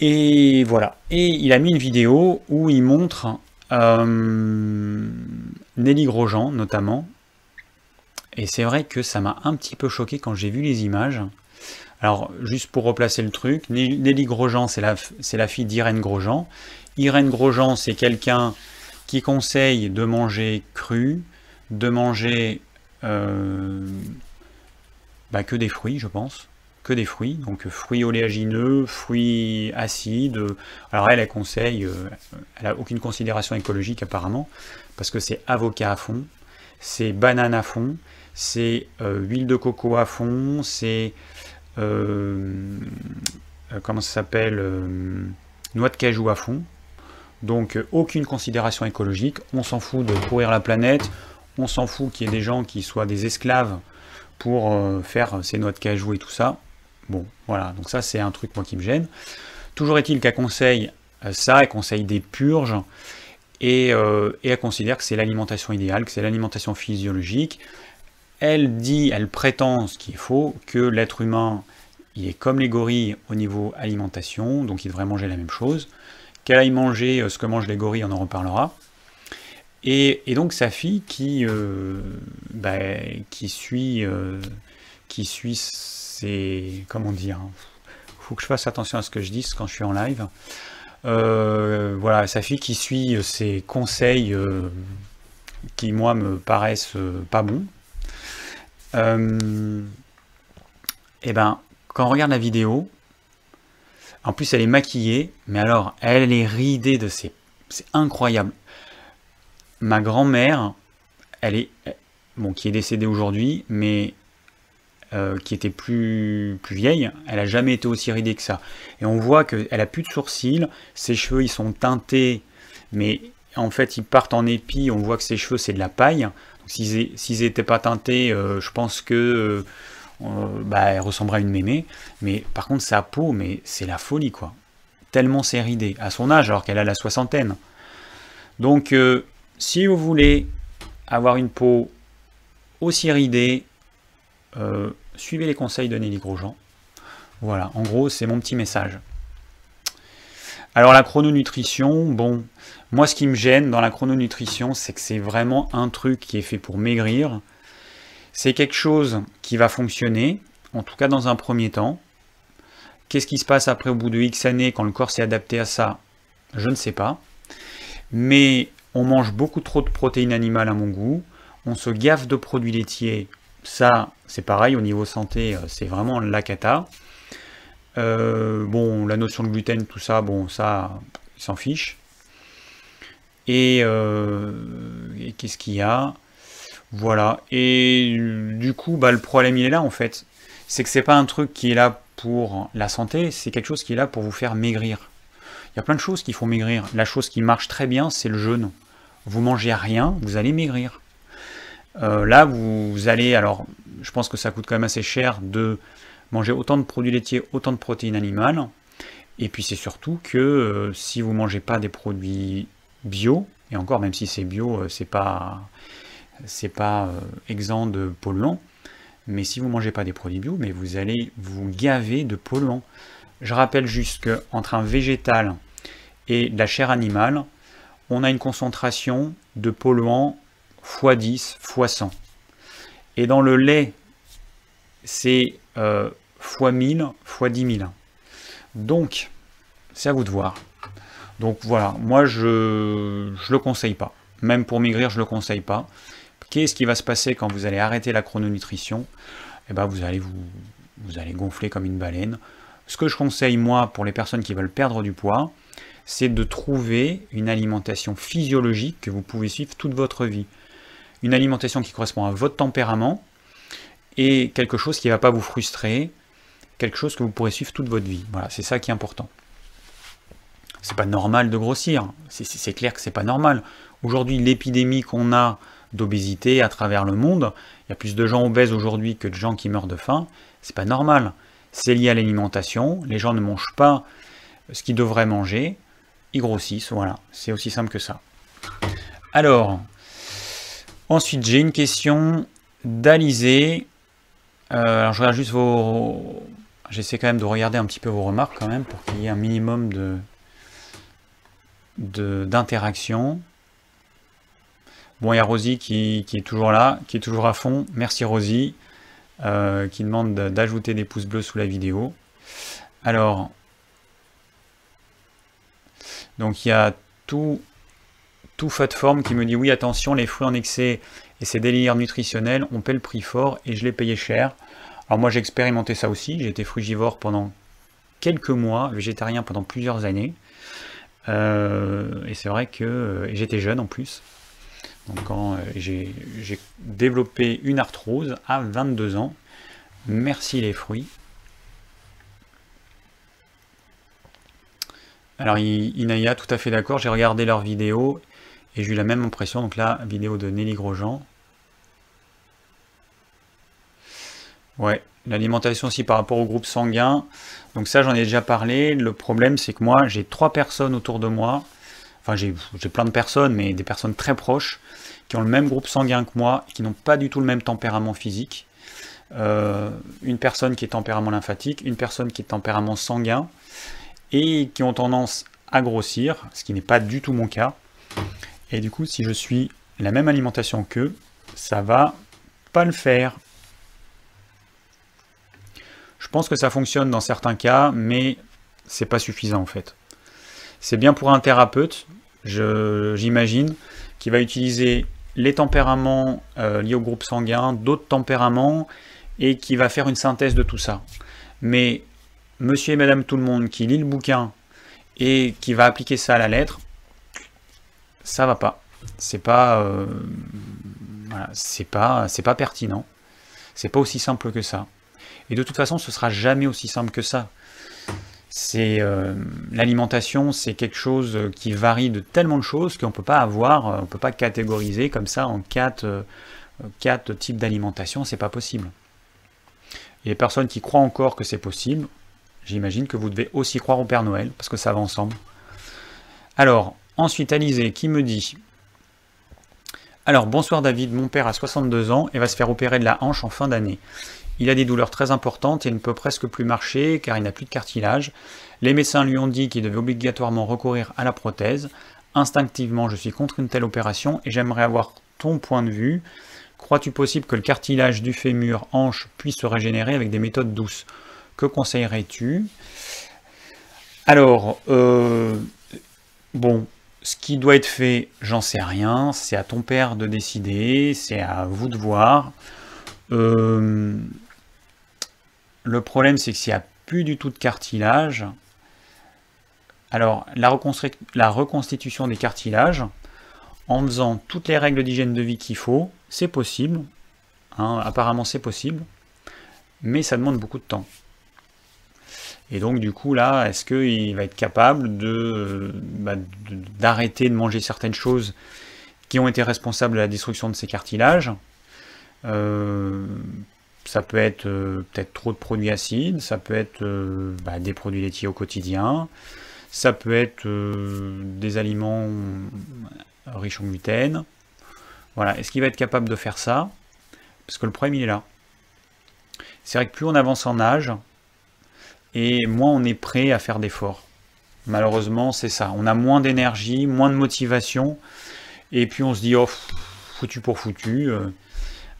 Et voilà. Et il a mis une vidéo où il montre euh, Nelly Grosjean notamment. Et c'est vrai que ça m'a un petit peu choqué quand j'ai vu les images. Alors, juste pour replacer le truc, Nelly Grosjean, c'est la, fille d'Irène Grosjean. Irène Grosjean, c'est quelqu'un qui conseille de manger cru, de manger euh, bah, que des fruits, je pense que des fruits, donc fruits oléagineux, fruits acides. Alors elle, elle conseille, euh, elle n'a aucune considération écologique apparemment, parce que c'est avocat à fond, c'est banane à fond, c'est euh, huile de coco à fond, c'est euh, comment ça s'appelle noix de cajou à fond. Donc aucune considération écologique, on s'en fout de pourrir la planète, on s'en fout qu'il y ait des gens qui soient des esclaves pour faire ces noix de cajou et tout ça. Bon, voilà, donc ça c'est un truc moi qui me gêne. Toujours est-il qu'elle conseille euh, ça, elle conseille des purges, et, euh, et elle considère que c'est l'alimentation idéale, que c'est l'alimentation physiologique. Elle dit, elle prétend, ce qui est faux, que l'être humain, il est comme les gorilles au niveau alimentation, donc il devrait manger la même chose. Qu'elle aille manger euh, ce que mangent les gorilles, on en reparlera. Et, donc sa fille qui, qui suit, qui suit comment dire faut que je fasse attention à ce que je dis quand je suis en live. Euh, voilà sa fille qui suit ses conseils euh, qui moi me paraissent euh, pas bons. Et eh ben quand on regarde la vidéo en plus elle est maquillée mais alors elle est ridée de ses c'est incroyable. Ma grand-mère elle est bon qui est décédée aujourd'hui mais euh, qui était plus, plus vieille, elle a jamais été aussi ridée que ça. Et on voit qu'elle a plus de sourcils, ses cheveux ils sont teintés, mais en fait ils partent en épi, on voit que ses cheveux c'est de la paille. S'ils n'étaient pas teintés, euh, je pense que euh, bah, elle ressemblerait à une mémé. Mais par contre sa peau, mais c'est la folie quoi. Tellement c'est ridé, à son âge alors qu'elle a la soixantaine. Donc si vous voulez avoir une peau aussi ridée, suivez les conseils de Nelly Grosjean. Voilà, en gros, c'est mon petit message. Alors la chrononutrition, bon, moi ce qui me gêne dans la chrononutrition, c'est que c'est vraiment un truc qui est fait pour maigrir. C'est quelque chose qui va fonctionner, en tout cas dans un premier temps. Qu'est-ce qui se passe après au bout de X années quand le corps s'est adapté à ça? Je ne sais pas. Mais on mange beaucoup trop de protéines animales à mon goût. On se gaffe de produits laitiers ça, c'est pareil, au niveau santé, euh, c'est vraiment la cata. Euh, bon, la notion de gluten, tout ça, bon, ça, il s'en fiche. Euh, et, qu'est-ce qu'il y a? Voilà. Et du coup, bah, le problème, il est là, en fait. C'est que c'est pas un truc qui est là pour la santé, c'est quelque chose qui est là pour vous faire maigrir. Il y a plein de choses qui font maigrir. La chose qui marche très bien, c'est le jeûne. Vous mangez rien, vous allez maigrir. Euh, là, vous allez, alors, je pense que ça coûte quand même assez cher de manger autant de produits laitiers, autant de protéines animales. Et puis c'est surtout que euh, si vous ne mangez pas des produits bio, et encore même si c'est bio, euh, c'est pas exempt de polluants, mais si vous ne mangez pas des produits bio, mais vous allez vous gaver de polluants. Je rappelle juste qu'entre un végétal et de la chair animale, on a une concentration de polluants x 10, x 100. Et dans le lait, c'est x 1000, x 10 000. Donc, c'est à vous de voir. Donc voilà, moi je ne le conseille pas. Même pour maigrir, je ne le conseille pas. Qu'est-ce qui va se passer quand vous allez arrêter la chrononutrition? Eh ben, vous allez vous, vous allez gonfler comme une baleine. Ce que je conseille moi pour les personnes qui veulent perdre du poids, c'est de trouver une alimentation physiologique que vous pouvez suivre toute votre vie une alimentation qui correspond à votre tempérament et quelque chose qui ne va pas vous frustrer, quelque chose que vous pourrez suivre toute votre vie. Voilà, c'est ça qui est important. c'est pas normal de grossir. C'est clair que c'est pas normal. Aujourd'hui, l'épidémie qu'on a d'obésité à travers le monde, il y a plus de gens obèses aujourd'hui que de gens qui meurent de faim. C'est pas normal. C'est lié à l'alimentation. Les gens ne mangent pas ce qu'ils devraient manger. Ils grossissent. Voilà. C'est aussi simple que ça. Alors, ensuite, j'ai une question d'Alizé. Euh, alors, je regarde juste vos. J'essaie quand même de regarder un petit peu vos remarques quand même pour qu'il y ait un minimum de d'interaction. Bon, il y a Rosie qui, est toujours là, qui est toujours à fond. Merci Rosie, euh, qui demande d'ajouter des pouces bleus sous la vidéo. Alors, donc il y a tout, tout fat form qui me dit oui, attention, les fruits en excès et ces délires nutritionnels, on paie le prix fort et je l'ai payé cher. Alors moi j'ai expérimenté ça aussi, été frugivore pendant quelques mois, végétarien pendant plusieurs années. Euh, et c'est vrai que j'étais jeune en plus. Donc quand euh, j'ai développé une arthrose à 22 ans, merci les fruits. Alors Inaya, tout à fait d'accord, j'ai regardé leur vidéo et j'ai eu la même impression, donc là, vidéo de Nelly Grosjean. Ouais, l'alimentation aussi par rapport au groupe sanguin. Donc ça, j'en ai déjà parlé. Le problème, c'est que moi, j'ai trois personnes autour de moi. Enfin, j'ai plein de personnes, mais des personnes très proches qui ont le même groupe sanguin que moi, qui n'ont pas du tout le même tempérament physique. Euh, une personne qui est tempérament lymphatique, une personne qui est tempérament sanguin, et qui ont tendance à grossir, ce qui n'est pas du tout mon cas. Et du coup, si je suis la même alimentation qu'eux, ça va pas le faire. Je pense que ça fonctionne dans certains cas, mais c'est pas suffisant en fait. C'est bien pour un thérapeute, j'imagine, qui va utiliser les tempéraments euh, liés au groupe sanguin, d'autres tempéraments, et qui va faire une synthèse de tout ça. Mais monsieur et madame tout le monde qui lit le bouquin et qui va appliquer ça à la lettre, ça va pas. C'est pas, euh, pas, c'est pas pertinent. C'est pas aussi simple que ça. Et de toute façon, ce sera jamais aussi simple que ça. C'est euh, l'alimentation, c'est quelque chose qui varie de tellement de choses qu'on peut pas avoir, euh, on peut pas catégoriser comme ça en quatre, quatre types d'alimentation. C'est pas possible. Et les personnes qui croient encore que c'est possible, j'imagine que vous devez aussi croire au Père Noël parce que ça va ensemble. Alors, Ensuite, Alizé qui me dit Alors, bonsoir David, mon père a 62 ans et va se faire opérer de la hanche en fin d'année. Il a des douleurs très importantes et ne peut presque plus marcher car il n'a plus de cartilage. Les médecins lui ont dit qu'il devait obligatoirement recourir à la prothèse. Instinctivement, je suis contre une telle opération et j'aimerais avoir ton point de vue. Crois-tu possible que le cartilage du fémur hanche puisse se régénérer avec des méthodes douces? Que conseillerais-tu? Alors, euh, bon, ce qui doit être fait, j'en sais rien. C'est à ton père de décider, c'est à vous de voir. Euh, le problème, c'est que s'il n'y a plus du tout de cartilage, alors la, reconstitution des cartilages, en faisant toutes les règles d'hygiène de vie qu'il faut, c'est possible. Hein, apparemment, c'est possible. Mais ça demande beaucoup de temps. Et donc du coup là, est-ce qu'il va être capable bah, d'arrêter de, manger certaines choses qui ont été responsables de la destruction de ses cartilages euh, Ça peut être euh, peut-être trop de produits acides, ça peut être euh, bah, des produits laitiers au quotidien, ça peut être des aliments riches en gluten. Voilà, est-ce qu'il va être capable de faire ça? Parce que le problème il est là. C'est vrai que plus on avance en âge, et moins on est prêt à faire d'efforts. Malheureusement, c'est ça. On a moins d'énergie, moins de motivation, et puis on se dit, oh, foutu pour foutu. Euh.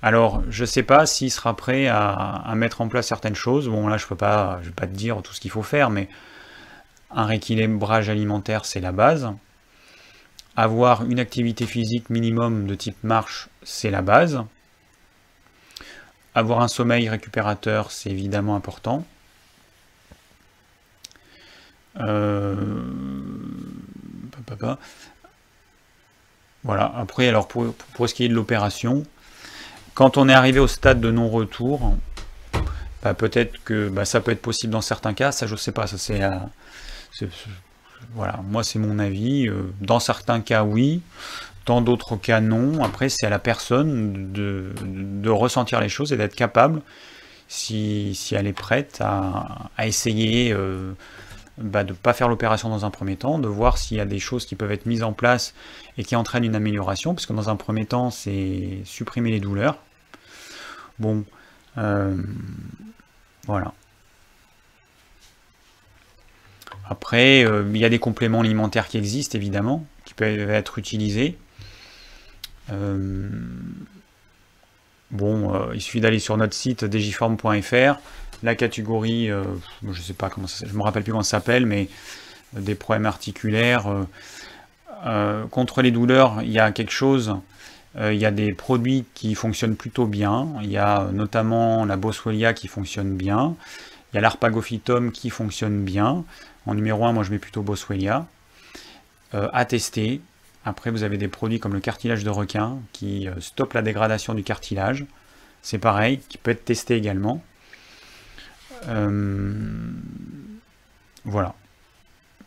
Alors, je ne sais pas s'il sera prêt à, mettre en place certaines choses. Bon, là, je ne pas, je vais pas te dire tout ce qu'il faut faire, mais un rééquilibrage alimentaire, c'est la base. Avoir une activité physique minimum de type marche, c'est la base. Avoir un sommeil récupérateur, c'est évidemment important. Euh, voilà, après, alors pour, ce qui est de l'opération, quand on est arrivé au stade de non-retour, bah, peut-être que bah, ça peut être possible dans certains cas, ça je sais pas, ça c'est, voilà, moi c'est mon avis. dans certains cas, oui. Dans d'autres cas, non. Après, c'est à la personne de, ressentir les choses et d'être capable, si, elle est prête, à, essayer bah, de ne pas faire l'opération dans un premier temps, de voir s'il y a des choses qui peuvent être mises en place et qui entraînent une amélioration, puisque dans un premier temps, c'est supprimer les douleurs. Bon, euh, voilà. Après, euh, il y a des compléments alimentaires qui existent, évidemment, qui peuvent être utilisés. Euh, bon, il suffit d'aller sur notre site digiform.fr la catégorie, euh, je sais pas comment ça, je me rappelle plus comment ça s'appelle, mais euh, des problèmes articulaires. Euh, contre les douleurs, il y a quelque chose, il y a des produits qui fonctionnent plutôt bien. Il y a notamment la Boswellia qui fonctionne bien. Il y a l'arpagophytum qui fonctionne bien. En numéro 1, moi je mets plutôt Boswellia. à tester. Après, vous avez des produits comme le cartilage de requin qui stoppe la dégradation du cartilage. C'est pareil, qui peut être testé également. Euh, voilà.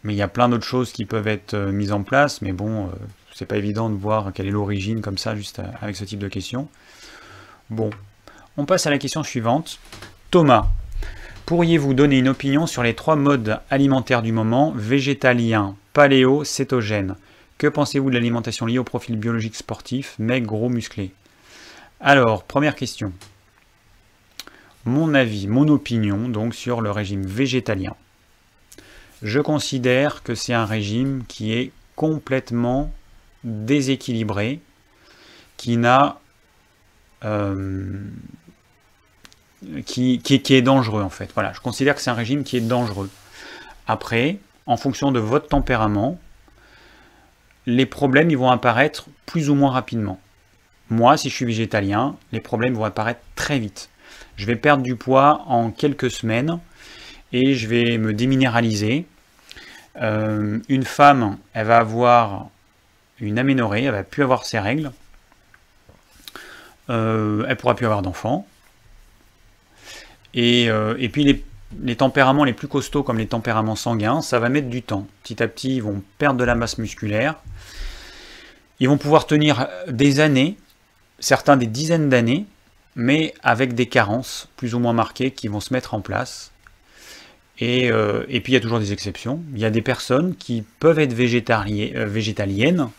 Mais il y a plein d'autres choses qui peuvent être euh, mises en place, mais bon, euh, c'est pas évident de voir quelle est l'origine comme ça, juste avec ce type de questions. Bon, on passe à la question suivante. Thomas, pourriez-vous donner une opinion sur les trois modes alimentaires du moment, végétalien, paléo, cétogène Que pensez-vous de l'alimentation liée au profil biologique sportif, maigre, gros, musclé? Alors, première question mon avis, mon opinion donc sur le régime végétalien. Je considère que c'est un régime qui est complètement déséquilibré, qui n'a euh, qui, qui, est dangereux en fait. Voilà, je considère que c'est un régime qui est dangereux. Après, en fonction de votre tempérament, les problèmes ils vont apparaître plus ou moins rapidement. Moi, si je suis végétalien, les problèmes vont apparaître très vite je vais perdre du poids en quelques semaines et je vais me déminéraliser. Euh, une femme, elle va avoir une aménorrhée, elle va plus avoir ses règles. Euh, elle pourra plus avoir d'enfants. Et, euh, et, puis les, les, tempéraments les plus costauds, comme les tempéraments sanguins, ça va mettre du temps. Petit à petit, ils vont perdre de la masse musculaire. Ils vont pouvoir tenir des années, certains des dizaines d'années, mais avec des carences plus ou moins marquées qui vont se mettre en place. Et, euh, puis il y a toujours des exceptions. Il y a des personnes qui peuvent être euh, végétaliennes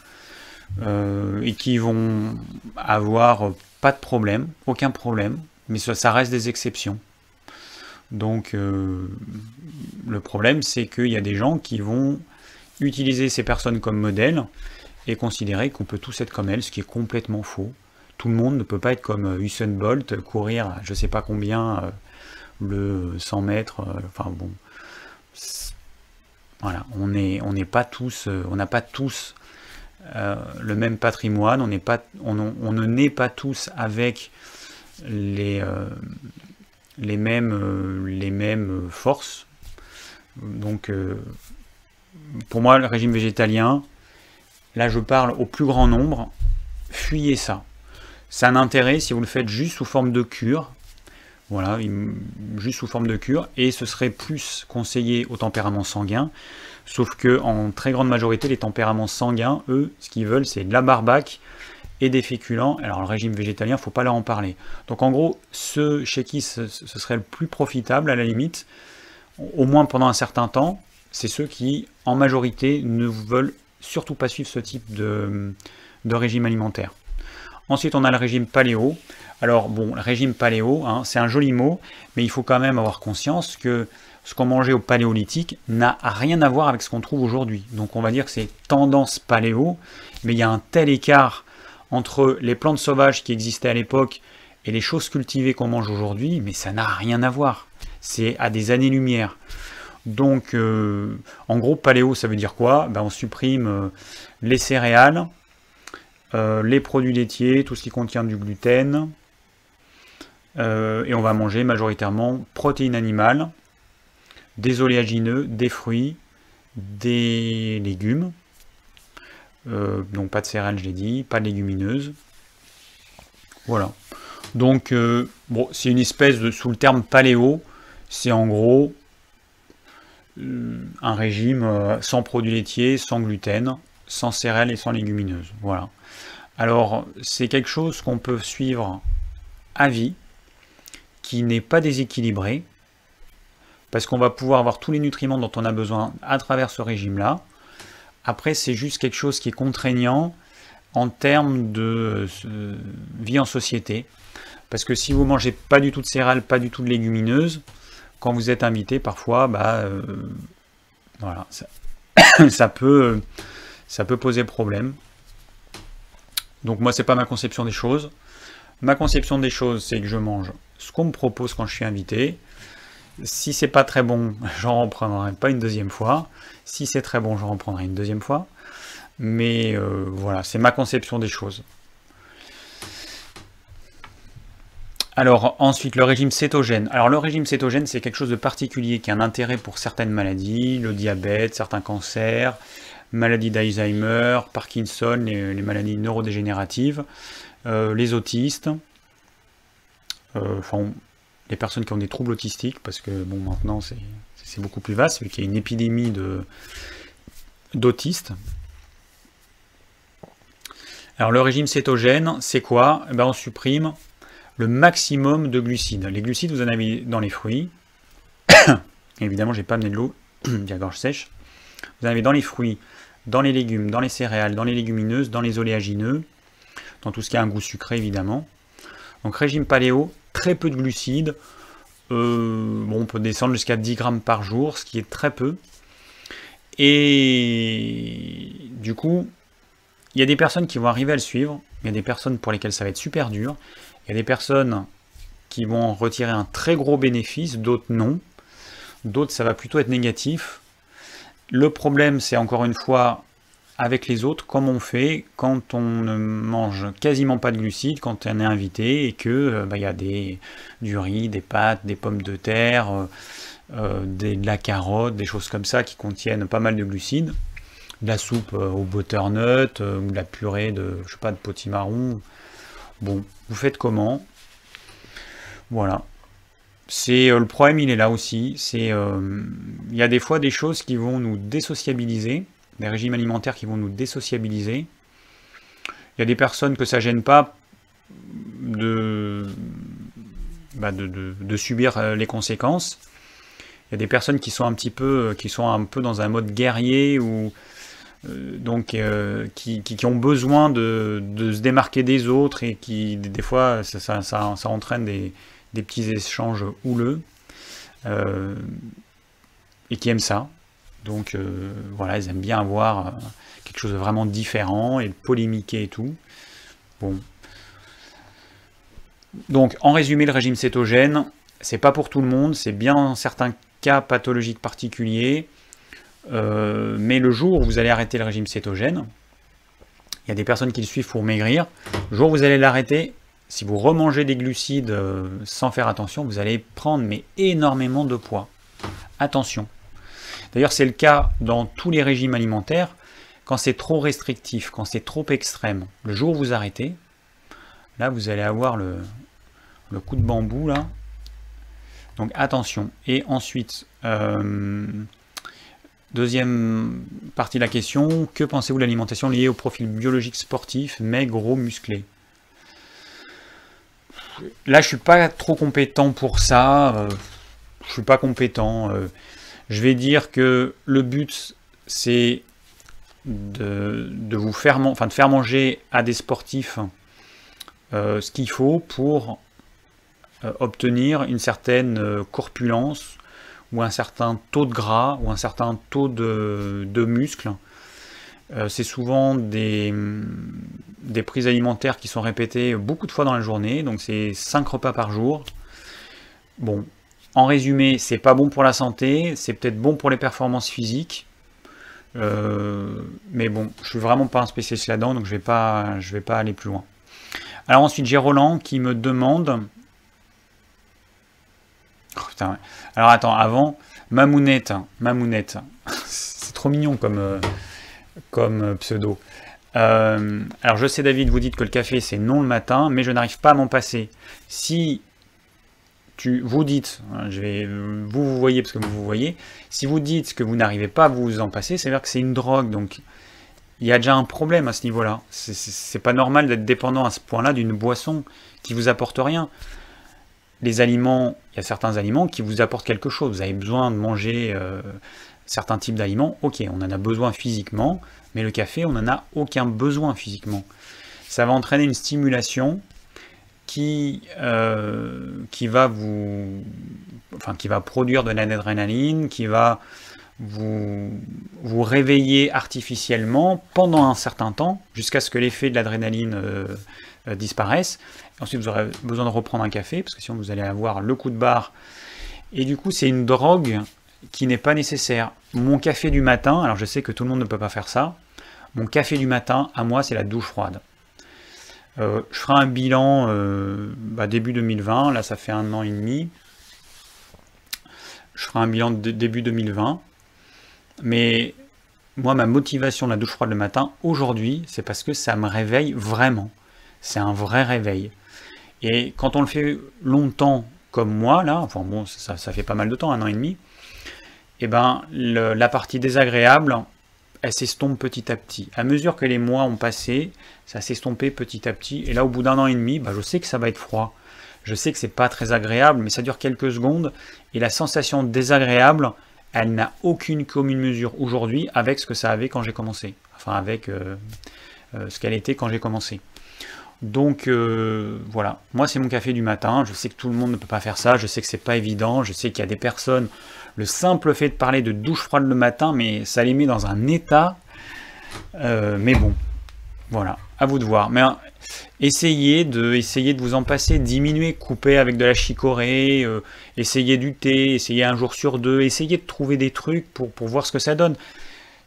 euh, et qui vont avoir pas de problème, aucun problème, mais ça, reste des exceptions. Donc le problème c'est qu'il y a des gens qui vont utiliser ces personnes comme modèle et considérer qu'on peut tous être comme elles, ce qui est complètement faux tout le monde ne peut pas être comme euh, Usain Bolt, courir je ne sais pas combien euh, le 100 mètres. Euh, enfin bon, voilà, on n'est on pas tous, on n'a pas tous le même patrimoine, on ne naît pas tous avec les mêmes les mêmes forces. Donc pour moi, le régime végétalien, là je parle au plus grand nombre, fuyez ça. C'est un intérêt si vous le faites juste sous forme de cure. Voilà, juste sous forme de cure. Et ce serait plus conseillé au tempérament sanguin. Sauf que en très grande majorité, les tempéraments sanguins, eux, ce qu'ils veulent, c'est de la barbaque et des féculents. Alors le régime végétalien, il ne faut pas leur en parler. Donc en gros, ceux chez qui ce, serait le plus profitable, à la limite, au moins pendant un certain temps, c'est ceux qui, en majorité, ne veulent surtout pas suivre ce type de régime alimentaire. Ensuite, on a le régime paléo. Alors, bon, le régime paléo, hein, c'est un joli mot, mais il faut quand même avoir conscience que ce qu'on mangeait au paléolithique n'a rien à voir avec ce qu'on trouve aujourd'hui. Donc, on va dire que c'est tendance paléo, mais il y a un tel écart entre les plantes sauvages qui existaient à l'époque et les choses cultivées qu'on mange aujourd'hui, mais ça n'a rien à voir. C'est à des années-lumière. Donc, euh, en gros, paléo, ça veut dire quoi? Ben, On supprime euh, les céréales, euh, les produits laitiers, tout ce qui contient du gluten. Euh, et on va manger majoritairement protéines animales, des oléagineux, des fruits, des légumes. Euh, donc pas de céréales, je l'ai dit, pas de légumineuses. Voilà. Donc, bon, c'est une espèce de, sous le terme paléo, c'est en gros un régime sans produits laitiers, sans gluten, sans céréales et sans légumineuses. Voilà. Alors, c'est quelque chose qu'on peut suivre à vie, qui n'est pas déséquilibré, parce qu'on va pouvoir avoir tous les nutriments dont on a besoin à travers ce régime-là. Après, c'est juste quelque chose qui est contraignant en termes de euh, vie en société. Parce que si vous mangez pas du tout de céréales, pas du tout de légumineuses, quand vous êtes invité, parfois, bah, euh, voilà, peut, ça peut poser problème. Donc moi, c'est pas ma conception des choses. Ma conception des choses, c'est que je mange ce qu'on me propose quand je suis invité. Si c'est pas très bon, j'en reprendrai pas une deuxième fois. Si c'est très bon, j'en reprendrai une deuxième fois. Mais euh, voilà, c'est ma conception des choses. Alors ensuite, le régime cétogène. Alors le régime cétogène, c'est quelque chose de particulier qui a un intérêt pour certaines maladies, le diabète, certains cancers, maladies d'Alzheimer, Parkinson, les, maladies neurodégénératives, euh, les autistes, euh, enfin les personnes qui ont des troubles autistiques, parce que bon maintenant c'est beaucoup plus vaste, vu qu'il y a une épidémie d'autistes. Alors le régime cétogène, c'est quoi? Eh ben, On supprime le maximum de glucides. Les glucides, vous en avez dans les fruits. Évidemment, j'ai pas amené de l'eau, j'ai la gorge sèche. Vous en avez dans les fruits, dans les légumes, dans les céréales, dans les légumineuses, dans les oléagineux, dans tout ce qui a un goût sucré évidemment. Donc régime paléo, très peu de glucides. Euh, on peut descendre jusqu'à 10 grammes par jour, ce qui est très peu. Et du coup, il y a des personnes qui vont arriver à le suivre, il y a des personnes pour lesquelles ça va être super dur, il y a des personnes qui vont retirer un très gros bénéfice, d'autres non, d'autres ça va plutôt être négatif. Le problème c'est encore une fois avec les autres, comme on fait quand on ne mange quasiment pas de glucides, quand on est invité et que euh, bah, il y a du riz, des pâtes, des pommes de terre, euh, euh, de la carotte, des choses comme ça qui contiennent pas mal de glucides de la soupe au butternut, ou de la purée de, je sais pas, de potimarron. Bon, vous faites comment? Voilà. C'est euh, le problème, il est là aussi. C'est il y a des fois des choses qui vont nous désociabiliser, des régimes alimentaires qui vont nous désociabiliser. Il y a des personnes que ça gêne pas de, bah, subir les conséquences. Il y a des personnes qui sont un petit peu, qui sont un peu dans un mode guerrier ou euh, donc euh, qui, ont besoin de, se démarquer des autres et qui des fois ça, entraîne des, petits échanges houleux euh, et qui aiment ça. Donc voilà, ils aiment bien avoir quelque chose de vraiment différent et polémiquer et tout. Bon. Donc en résumé, le régime cétogène, c'est pas pour tout le monde, c'est bien dans certains cas pathologiques particuliers. Euh, mais le jour où vous allez arrêter le régime cétogène, il y a des personnes qui le suivent pour maigrir. Le jour où vous allez l'arrêter, si vous remangez des glucides euh, sans faire attention, vous allez prendre mais énormément de poids. Attention. D'ailleurs, c'est le cas dans tous les régimes alimentaires. Quand c'est trop restrictif, quand c'est trop extrême, le jour où vous arrêtez, là, vous allez avoir le, coup de bambou là. Donc attention. Et ensuite, euh, Deuxième partie de la question, que pensez-vous de l'alimentation liée au profil biologique sportif, mais gros musclé? Là, je suis pas trop compétent pour ça. Je euh, je suis pas compétent. Euh. je vais dire que le but, c'est de, vous faire, manger à des sportifs euh, ce qu'il faut pour obtenir une certaine corpulence, ou un certain taux de gras ou un certain taux de, de muscle. Euh, c'est souvent des, prises alimentaires qui sont répétées beaucoup de fois dans la journée, donc c'est 5 repas par jour. Bon, en résumé, c'est pas bon pour la santé, c'est peut-être bon pour les performances physiques, euh, mais bon, je suis vraiment pas un spécialiste là-dedans, donc je vais pas, je vais pas aller plus loin. Alors ensuite, j'ai Roland qui me demande Oh, Alors attends, avant, Mamounette, Mamounette, c'est trop mignon comme, euh, comme euh, pseudo. Euh, alors je sais David, vous dites que le café c'est non le matin, mais je n'arrive pas à m'en passer. Si tu, vous dites, hein, je vais, vous vous voyez parce que vous vous voyez, si vous dites que vous n'arrivez pas à vous en passer, c'est-à-dire que c'est une drogue, donc il y a déjà un problème à ce niveau-là. C'est pas normal d'être dépendant à ce point-là d'une boisson qui vous apporte rien. Les aliments, il y a certains aliments qui vous apportent quelque chose. Vous avez besoin de manger euh, certains types d'aliments. Ok, on en a besoin physiquement, mais le café, on n'en a aucun besoin physiquement. Ça va entraîner une stimulation qui, euh, va vous, produire de l'adrénaline, qui va vous, vous réveiller artificiellement pendant un certain temps, jusqu'à ce que l'effet de l'adrénaline euh, euh, disparaisse. Ensuite, vous aurez besoin de reprendre un café, parce que sinon vous allez avoir le coup de barre. Et du coup, c'est une drogue qui n'est pas nécessaire. Mon café du matin, alors je sais que tout le monde ne peut pas faire ça, mon café du matin, à moi, c'est la douche froide. Euh, je ferai un bilan euh, bah, début 2020, là ça fait un an et demi. Je ferai un bilan de début 2020. Mais moi, ma motivation de la douche froide le matin, aujourd'hui, c'est parce que ça me réveille vraiment. C'est un vrai réveil. Et quand on le fait longtemps, comme moi, là, enfin bon, ça, fait pas mal de temps, un an et demi, eh ben, la partie désagréable, elle s'estompe petit à petit. À mesure que les mois ont passé, ça s'estompé petit à petit. Et là, au bout d'un an et demi, bah, je sais que ça va être froid. Je sais que c'est pas très agréable, mais ça dure quelques secondes. Et la sensation désagréable, elle n'a aucune commune mesure aujourd'hui avec ce que ça avait quand j'ai commencé. Enfin, avec euh, euh, ce qu'elle était quand j'ai commencé. Donc euh, voilà, moi c'est mon café du matin, je sais que tout le monde ne peut pas faire ça, je sais que c'est pas évident, je sais qu'il y a des personnes, le simple fait de parler de douche froide le matin, mais ça les met dans un état. Euh, mais bon, voilà, à vous de voir. Mais hein, essayez de, essayez de vous en passer, diminuer, couper avec de la chicorée, euh, essayez du thé, essayez un jour sur deux, essayez de trouver des trucs pour, pour voir ce que ça donne.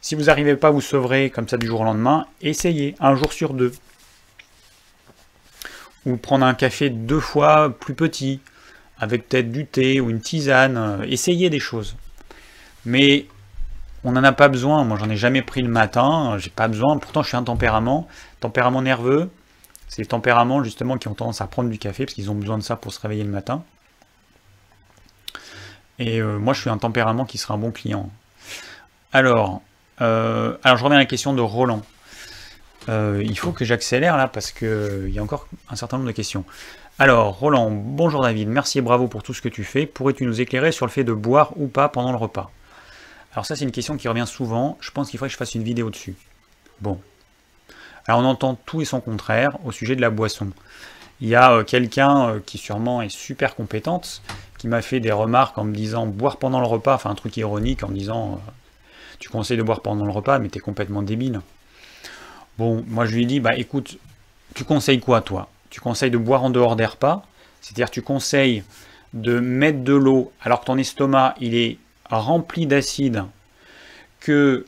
Si vous n'arrivez pas vous sevrer comme ça du jour au lendemain, essayez un jour sur deux ou prendre un café deux fois plus petit, avec peut-être du thé ou une tisane, euh, essayez des choses. Mais on n'en a pas besoin, moi j'en ai jamais pris le matin, j'ai pas besoin, pourtant je suis un tempérament, tempérament nerveux, c'est les tempéraments justement qui ont tendance à prendre du café parce qu'ils ont besoin de ça pour se réveiller le matin. Et euh, moi je suis un tempérament qui sera un bon client. Alors, euh, alors je reviens à la question de Roland. Il faut que j'accélère là parce qu'il y a encore un certain nombre de questions. Alors, Roland, bonjour David, merci et bravo pour tout ce que tu fais. Pourrais-tu nous éclairer sur le fait de boire ou pas pendant le repas? Alors ça, c'est une question qui revient souvent. Je pense qu'il faudrait que je fasse une vidéo dessus. Bon. Alors on entend tout et son contraire au sujet de la boisson. Il y a euh, quelqu'un qui sûrement est super compétente, qui m'a fait des remarques en me disant boire pendant le repas, enfin un truc ironique en disant tu conseilles de boire pendant le repas, mais t'es complètement débile. Bon, moi je lui dis, bah écoute, tu conseilles quoi toi? Tu conseilles de boire en dehors des repas, c'est-à-dire tu conseilles de mettre de l'eau alors que ton estomac il est rempli d'acide, que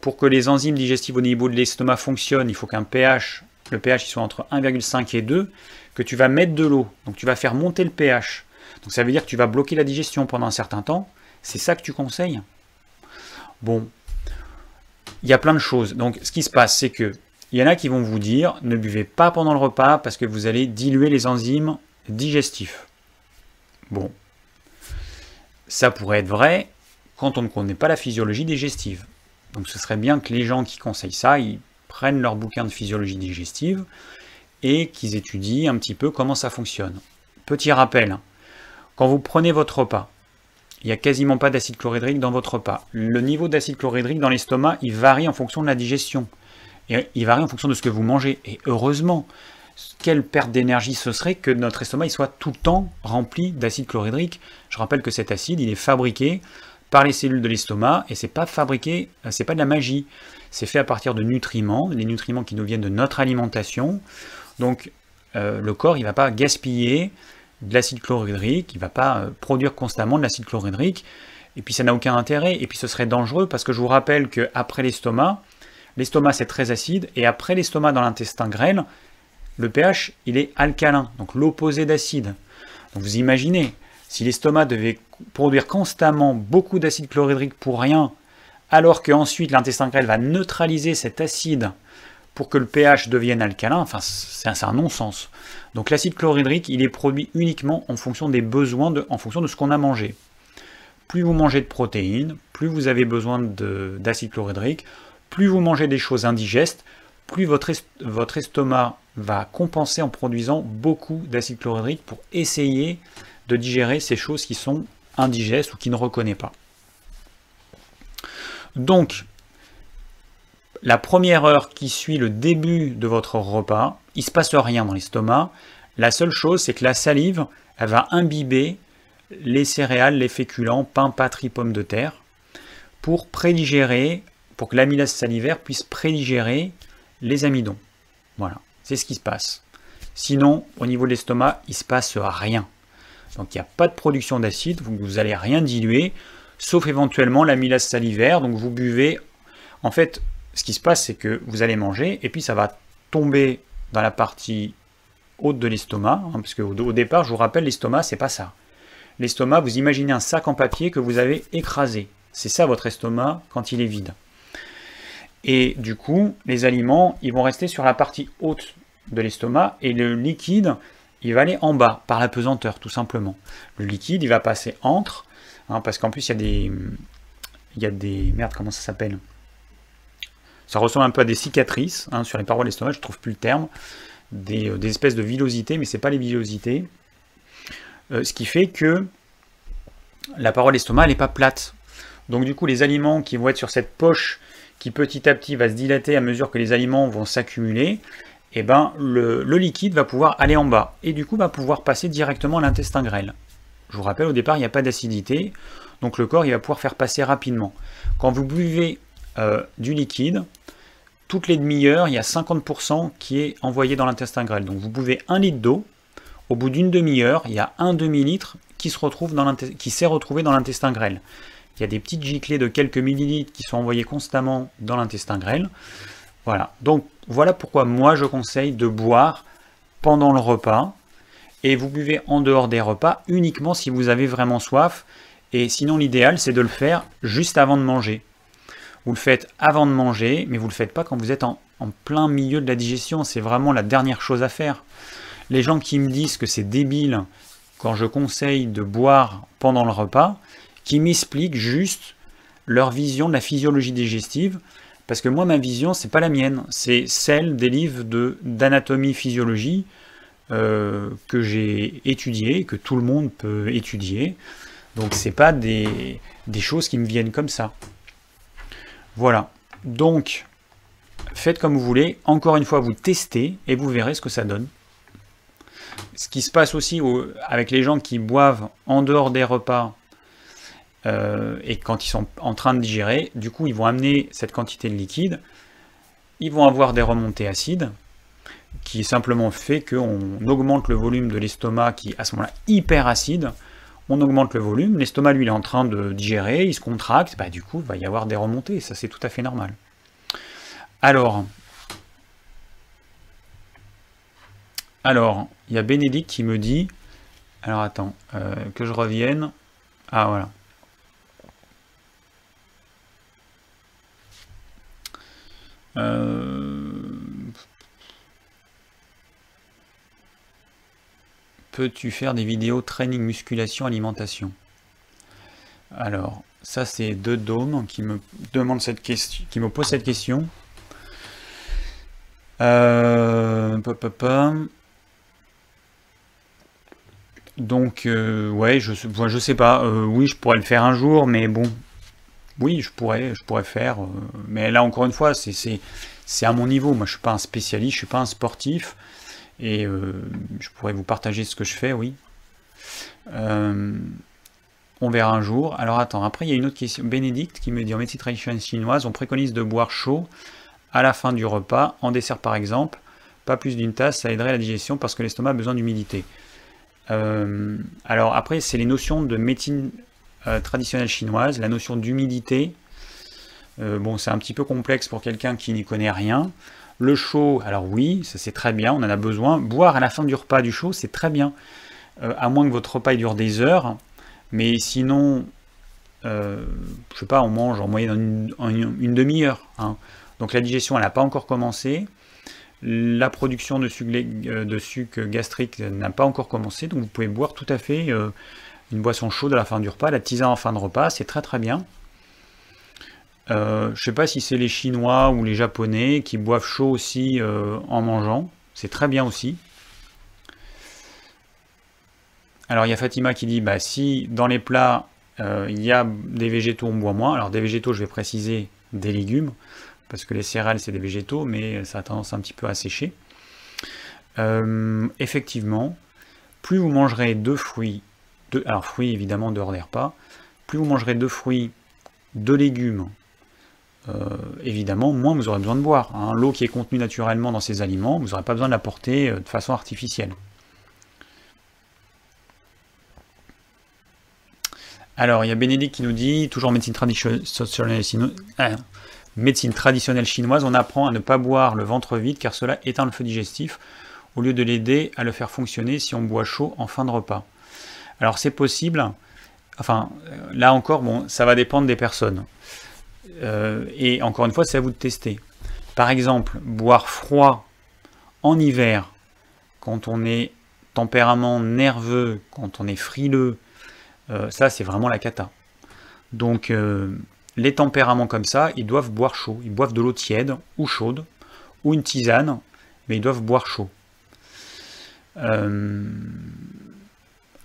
pour que les enzymes digestives au niveau de l'estomac fonctionnent, il faut qu'un pH, le pH soit entre 1,5 et 2, que tu vas mettre de l'eau, donc tu vas faire monter le pH. Donc ça veut dire que tu vas bloquer la digestion pendant un certain temps. C'est ça que tu conseilles? Bon, il y a plein de choses. Donc, ce qui se passe, c'est que il y en a qui vont vous dire ne buvez pas pendant le repas parce que vous allez diluer les enzymes digestifs. Bon, ça pourrait être vrai quand on ne connaît pas la physiologie digestive. Donc, ce serait bien que les gens qui conseillent ça, ils prennent leur bouquin de physiologie digestive et qu'ils étudient un petit peu comment ça fonctionne. Petit rappel, quand vous prenez votre repas, il n'y a quasiment pas d'acide chlorhydrique dans votre repas. Le niveau d'acide chlorhydrique dans l'estomac, il varie en fonction de la digestion. Et il varie en fonction de ce que vous mangez. Et heureusement, quelle perte d'énergie ce serait que notre estomac il soit tout le temps rempli d'acide chlorhydrique. Je rappelle que cet acide, il est fabriqué par les cellules de l'estomac et c'est pas fabriqué, c'est pas de la magie. C'est fait à partir de nutriments, les nutriments qui nous viennent de notre alimentation. Donc euh, le corps, il va pas gaspiller de l'acide chlorhydrique, il ne va pas euh, produire constamment de l'acide chlorhydrique, et puis ça n'a aucun intérêt, et puis ce serait dangereux parce que je vous rappelle qu'après l'estomac, l'estomac c'est très acide, et après l'estomac dans l'intestin grêle, le pH il est alcalin, donc l'opposé d'acide. Vous imaginez, si l'estomac devait produire constamment beaucoup d'acide chlorhydrique pour rien, alors qu'ensuite l'intestin grêle va neutraliser cet acide pour que le pH devienne alcalin, enfin c'est un, non-sens. Donc l'acide chlorhydrique, il est produit uniquement en fonction des besoins, en fonction de ce qu'on a mangé. Plus vous mangez de protéines, plus vous avez besoin d'acide chlorhydrique, plus vous mangez des choses indigestes, plus votre, estomac va compenser en produisant beaucoup d'acide chlorhydrique pour essayer de digérer ces choses qui sont indigestes ou qui ne reconnaît pas. Donc, la première heure qui suit le début de votre repas, il ne se passe rien dans l'estomac. La seule chose, c'est que la salive, elle va imbiber les céréales, les féculents, pain, patrie, pommes de terre, pour prédigérer, pour que l'amylase salivaire puisse prédigérer les amidons. Voilà, c'est ce qui se passe. Sinon, au niveau de l'estomac, il ne se passe rien. Donc il n'y a pas de production d'acide, vous n'allez rien diluer, sauf éventuellement l'amylase salivaire. Donc vous buvez. En fait, ce qui se passe, c'est que vous allez manger et puis ça va tomber dans la partie haute de l'estomac, hein, parce au départ, je vous rappelle, l'estomac, c'est pas ça. L'estomac, vous imaginez un sac en papier que vous avez écrasé. C'est ça votre estomac quand il est vide. Et du coup, les aliments, ils vont rester sur la partie haute de l'estomac et le liquide, il va aller en bas par la pesanteur, tout simplement. Le liquide, il va passer entre, hein, parce qu'en plus, il y a des. Il y a des. Merde, comment ça s'appelle? Ça ressemble un peu à des cicatrices hein, sur les parois de l'estomac, je trouve plus le terme. Des, euh, espèces de villosités, mais ce n'est pas les villosités. Euh, ce qui fait que la paroi de l'estomac, elle n'est pas plate. Donc, du coup, les aliments qui vont être sur cette poche qui petit à petit va se dilater à mesure que les aliments vont s'accumuler, eh ben, le, liquide va pouvoir aller en bas et du coup va pouvoir passer directement à l'intestin grêle. Je vous rappelle, au départ, il n'y a pas d'acidité, donc le corps il va pouvoir faire passer rapidement. Quand vous buvez euh, du liquide, toutes les demi-heures, il y a 50% qui est envoyé dans l'intestin grêle. Donc vous buvez un litre d'eau, au bout d'une demi-heure, il y a un demi-litre qui s'est retrouvé dans l'intestin grêle. Il y a des petites giclées de quelques millilitres qui sont envoyées constamment dans l'intestin grêle. Voilà. Donc voilà pourquoi moi je conseille de boire pendant le repas. Et vous buvez en dehors des repas uniquement si vous avez vraiment soif. Et sinon l'idéal c'est de le faire juste avant de manger. Vous le faites avant de manger, mais vous ne le faites pas quand vous êtes en, en plein milieu de la digestion. C'est vraiment la dernière chose à faire. Les gens qui me disent que c'est débile quand je conseille de boire pendant le repas, qui m'expliquent juste leur vision de la physiologie digestive, parce que moi, ma vision, c'est pas la mienne, c'est celle des livres d'anatomie physiologie euh, que j'ai étudié, que tout le monde peut étudier. Donc c'est pas des, des, choses qui me viennent comme ça. Voilà. Donc faites comme vous voulez. Encore une fois, vous testez et vous verrez ce que ça donne. Ce qui se passe aussi avec les gens qui boivent en dehors des repas euh, et quand ils sont en train de digérer, du coup, ils vont amener cette quantité de liquide, ils vont avoir des remontées acides, qui simplement fait qu'on augmente le volume de l'estomac, qui à ce moment-là hyper acide, on augmente le volume, l'estomac lui il est en train de digérer, il se contracte, bah, du coup il va y avoir des remontées, ça c'est tout à fait normal. Alors, alors, il y a Bénédicte qui me dit, alors attends, euh, que je revienne, ah voilà, peux-tu faire des vidéos training musculation alimentation? Alors, ça c'est deux dômes qui me demandent cette question, qui me posent cette question. Euh, Donc, euh, ouais, je, je sais pas. oui, je pourrais le faire un jour, mais bon, oui, je pourrais, je pourrais faire. Euh, mais là, encore une fois, c'est à mon niveau. Moi, je ne suis pas un spécialiste, je ne suis pas un sportif. Et euh, je pourrais vous partager ce que je fais, oui. Euh, on verra un jour. Alors attends, après il y a une autre question. Bénédicte qui me dit en médecine traditionnelle chinoise, on préconise de boire chaud à la fin du repas, en dessert par exemple. Pas plus d'une tasse, ça aiderait la digestion parce que l'estomac a besoin d'humidité. alors après, c'est les notions de médecine traditionnelle chinoise, la notion d'humidité, euh, bon, c'est un petit peu complexe pour quelqu'un qui n'y connaît rien. Le chaud, alors oui, ça c'est très bien, on en a besoin. Boire à la fin du repas du chaud, c'est très bien. Euh, à moins que votre repas dure des heures. Mais sinon, je sais pas, on mange en moyenne une, demi-heure. Hein. Donc la digestion, elle n'a pas encore commencé. La production de sucre, euh, gastrique n'a pas encore commencé, donc vous pouvez boire tout à fait euh, une boisson chaude à la fin du repas. La tisane en fin de repas, c'est très très bien. Euh, je ne sais pas si c'est les Chinois ou les Japonais qui boivent chaud aussi en mangeant. C'est très bien aussi. Alors il y a Fatima qui dit bah, si dans les plats il y a des végétaux, on boit moins. Alors des végétaux, je vais préciser des légumes parce que les céréales c'est des végétaux, mais ça a tendance un petit peu à sécher. Euh, effectivement, plus vous mangerez de fruits, alors fruits évidemment dehors des repas, plus vous mangerez de fruits, de légumes, euh, évidemment, moins vous aurez besoin de boire. Hein. L'eau qui est contenue naturellement dans ces aliments, vous n'aurez pas besoin de l'apporter euh, de façon artificielle. Alors, il y a Bénédicte qui nous dit, toujours médecine traditionnelle, médecine traditionnelle chinoise, on apprend à ne pas boire le ventre vide car cela éteint le feu digestif, au lieu de l'aider à le faire fonctionner si on boit chaud en fin de repas. Alors c'est possible, enfin là encore, bon, ça va dépendre des personnes. Euh, et encore une fois, c'est à vous de tester. Par exemple, boire froid en hiver, quand on est tempérament nerveux, quand on est frileux, euh, ça c'est vraiment la cata. Donc euh, les tempéraments comme ça, ils doivent boire chaud. Ils boivent de l'eau tiède ou chaude, ou une tisane, mais ils doivent boire chaud.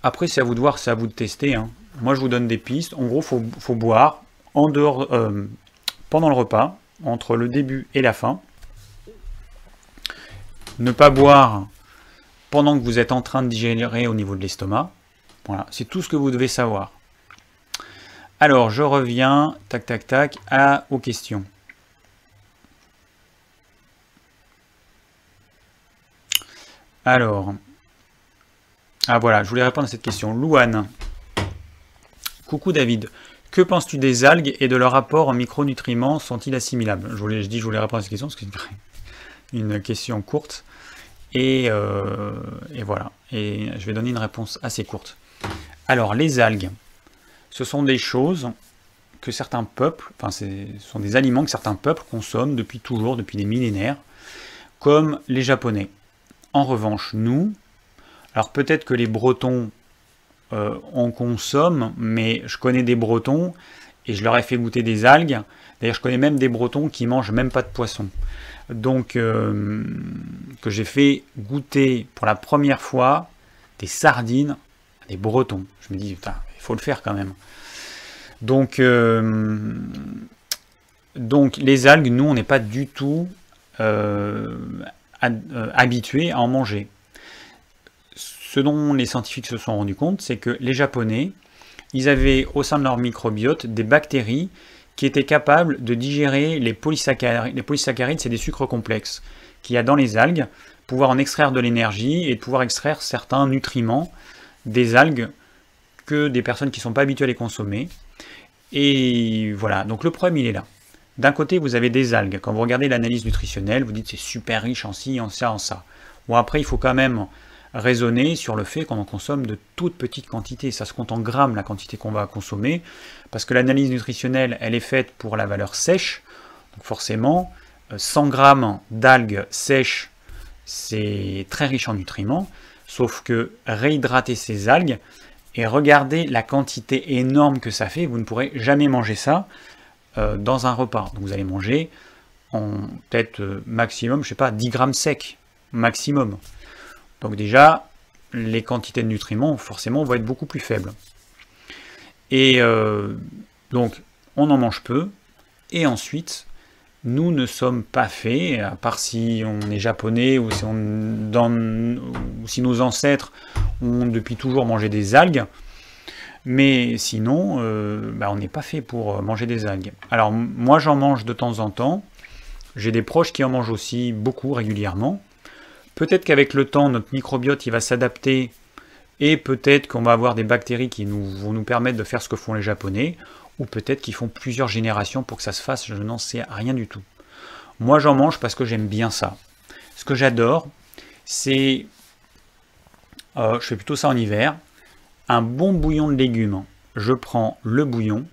Après, c'est à vous de voir, c'est à vous de tester. Hein. Moi, je vous donne des pistes. En gros, il faut, boire en dehors, euh, pendant le repas, entre le début et la fin. Ne pas boire pendant que vous êtes en train de digérer au niveau de l'estomac. Voilà, c'est tout ce que vous devez savoir. Alors, je reviens, tac, tac, tac, aux questions. Alors, ah voilà, je voulais répondre à cette question. Louane. Coucou David. Que penses-tu des algues et de leur rapport en micronutriments? Sont-ils assimilables? Je, dis je voulais répondre à cette question parce que c'est une question courte. Et, euh, et voilà. Et je vais donner une réponse assez courte. Alors, les algues ce sont des choses que certains peuples, enfin ce sont des aliments que certains peuples consomment depuis toujours, depuis des millénaires, comme les Japonais. En revanche, nous, alors peut-être que les Bretons euh, en consomment, mais je connais des Bretons et je leur ai fait goûter des algues. D'ailleurs, je connais même des Bretons qui mangent même pas de poisson. Donc, euh, que j'ai fait goûter pour la première fois des sardines des Bretons. Je me dis, putain, il faut le faire quand même. Donc, euh, les algues, nous, on n'est pas du tout habitués à en manger. Ce dont les scientifiques se sont rendus compte, c'est que les Japonais, ils avaient au sein de leur microbiote des bactéries qui étaient capables de digérer les polysaccharides. Les polysaccharides, c'est des sucres complexes qu'il y a dans les algues, pouvoir en extraire de l'énergie et pouvoir extraire certains nutriments des algues que des personnes qui ne sont pas habituées à les consommer. Et voilà, donc le problème il est là. D'un côté, vous avez des algues. Quand vous regardez l'analyse nutritionnelle, vous dites c'est super riche en ci, en ça, en ça. Bon, après, il faut quand même raisonner sur le fait qu'on en consomme de toutes petites quantités. Ça se compte en grammes la quantité qu'on va consommer, parce que l'analyse nutritionnelle, elle est faite pour la valeur sèche. Donc forcément, 100 euh, grammes d'algues sèches, c'est très riche en nutriments. Sauf que réhydrater ces algues, et regardez la quantité énorme que ça fait. Vous ne pourrez jamais manger ça euh, dans un repas. Vous allez manger en peut-être euh, maximum, je sais pas, 10 grammes secs, maximum. Donc déjà, les quantités de nutriments, forcément, vont être beaucoup plus faibles. Et euh, donc, on en mange peu. Et ensuite, nous ne sommes pas faits, à part si on est japonais ou si, nos ancêtres ont depuis toujours mangé des algues, mais sinon, euh, bah, on n'est pas fait pour manger des algues. Alors moi j'en mange de temps en temps, j'ai des proches qui en mangent aussi beaucoup régulièrement. Peut-être qu'avec le temps, notre microbiote il va s'adapter et peut-être qu'on va avoir des bactéries qui vont nous permettre de faire ce que font les Japonais ou peut-être qu'ils font plusieurs générations pour que ça se fasse, je n'en sais rien du tout. Moi j'en mange parce que j'aime bien ça. Ce que j'adore, c'est... Euh, je fais plutôt ça en hiver. Un bon bouillon de légumes. Je prends le bouillon,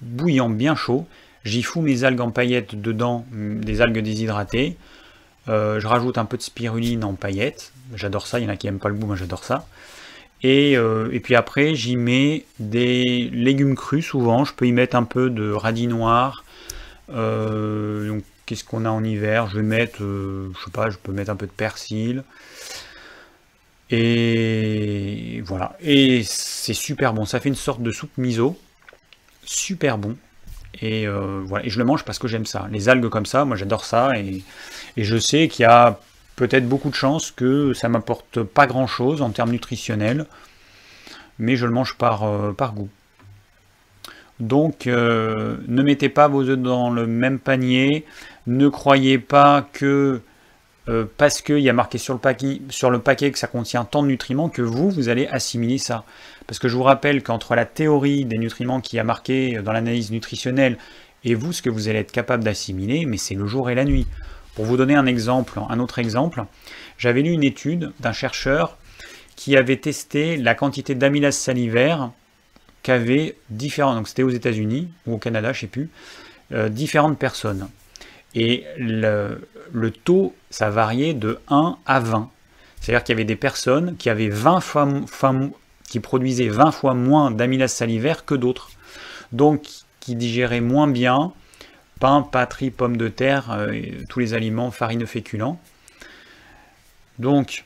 bouillant bien chaud, J'y fous mes algues en paillettes dedans, des algues déshydratées. Euh, je rajoute un peu de spiruline en paillettes. J'adore ça, il y en a qui n'aiment pas le goût, moi j'adore ça. Et, euh, et, puis après, j'y mets des légumes crus souvent. Je peux y mettre un peu de radis noir. donc, qu'est-ce qu'on a en hiver? Je vais mettre, je sais pas, je peux mettre un peu de persil. Et voilà. Et c'est super bon. Ça fait une sorte de soupe miso. Super bon. Et euh, voilà. Je le mange parce que j'aime ça. Les algues comme ça, moi j'adore ça. Et, je sais qu'il y a peut-être beaucoup de chances que ça m'apporte pas grand chose en termes nutritionnels. Mais je le mange par, euh, goût. Donc euh, ne mettez pas vos œufs dans le même panier. Ne croyez pas que euh, parce qu'il y a marqué sur le, paquet, que ça contient tant de nutriments que vous, vous allez assimiler ça. Parce que je vous rappelle qu'entre la théorie des nutriments qui a marqué dans l'analyse nutritionnelle et vous, ce que vous allez être capable d'assimiler, mais c'est le jour et la nuit. Pour vous donner un exemple, un autre exemple, j'avais lu une étude d'un chercheur qui avait testé la quantité d'amylase salivaire qu'avaient différents, donc c'était aux États-Unis ou au Canada, je sais plus, euh, différentes personnes. Et le, taux, ça variait de 1 à 20. C'est-à-dire qu'il y avait des personnes qui avaient 20 fois, qui produisaient 20 fois moins d'amylase salivaire que d'autres. Donc, qui digéraient moins bien pain, patrie, pommes de terre, euh, tous les aliments farineux féculents. Donc,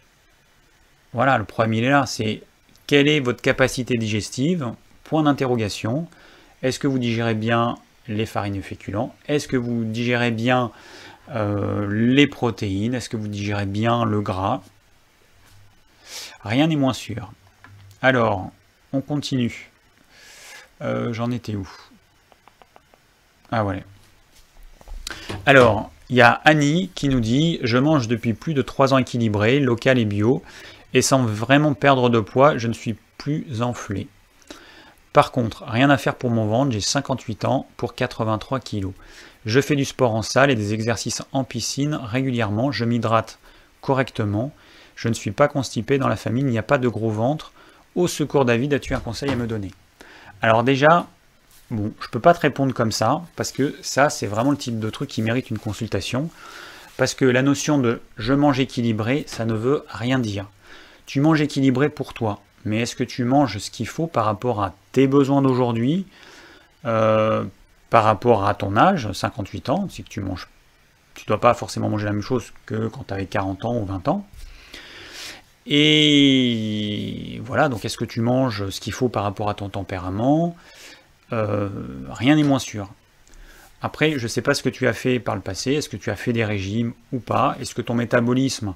voilà, le problème il est là, c'est quelle est votre capacité digestive? Point d'interrogation. Est-ce que vous digérez bien les farines féculents Est-ce que vous digérez bien euh, les protéines? Est-ce que vous digérez bien le gras? Rien n'est moins sûr. Alors, on continue. Euh, j'en étais où? Ah ouais. Alors, il y a Annie qui nous dit « Je mange depuis plus de 3 ans équilibré, local et bio, et sans vraiment perdre de poids, je ne suis plus enflé. Par contre, rien à faire pour mon ventre, j'ai 58 ans pour 83 kg. Je fais du sport en salle et des exercices en piscine régulièrement, je m'hydrate correctement, je ne suis pas constipé dans la famille, il n'y a pas de gros ventre. Au secours David, as-tu un conseil à me donner? Alors déjà, bon, je ne peux pas te répondre comme ça, parce que ça, c'est vraiment le type de truc qui mérite une consultation. Parce que la notion de je mange équilibré, ça ne veut rien dire. Tu manges équilibré pour toi mais est-ce que tu manges ce qu'il faut par rapport à tes besoins d'aujourd'hui, euh, par rapport à ton âge, 58 ans, que tu manges, tu ne dois pas forcément manger la même chose que quand tu avais 40 ans ou 20 ans. Et voilà, donc est-ce que tu manges ce qu'il faut par rapport à ton tempérament? Euh, Rien n'est moins sûr. Après, je ne sais pas ce que tu as fait par le passé, est-ce que tu as fait des régimes ou pas, est-ce que ton métabolisme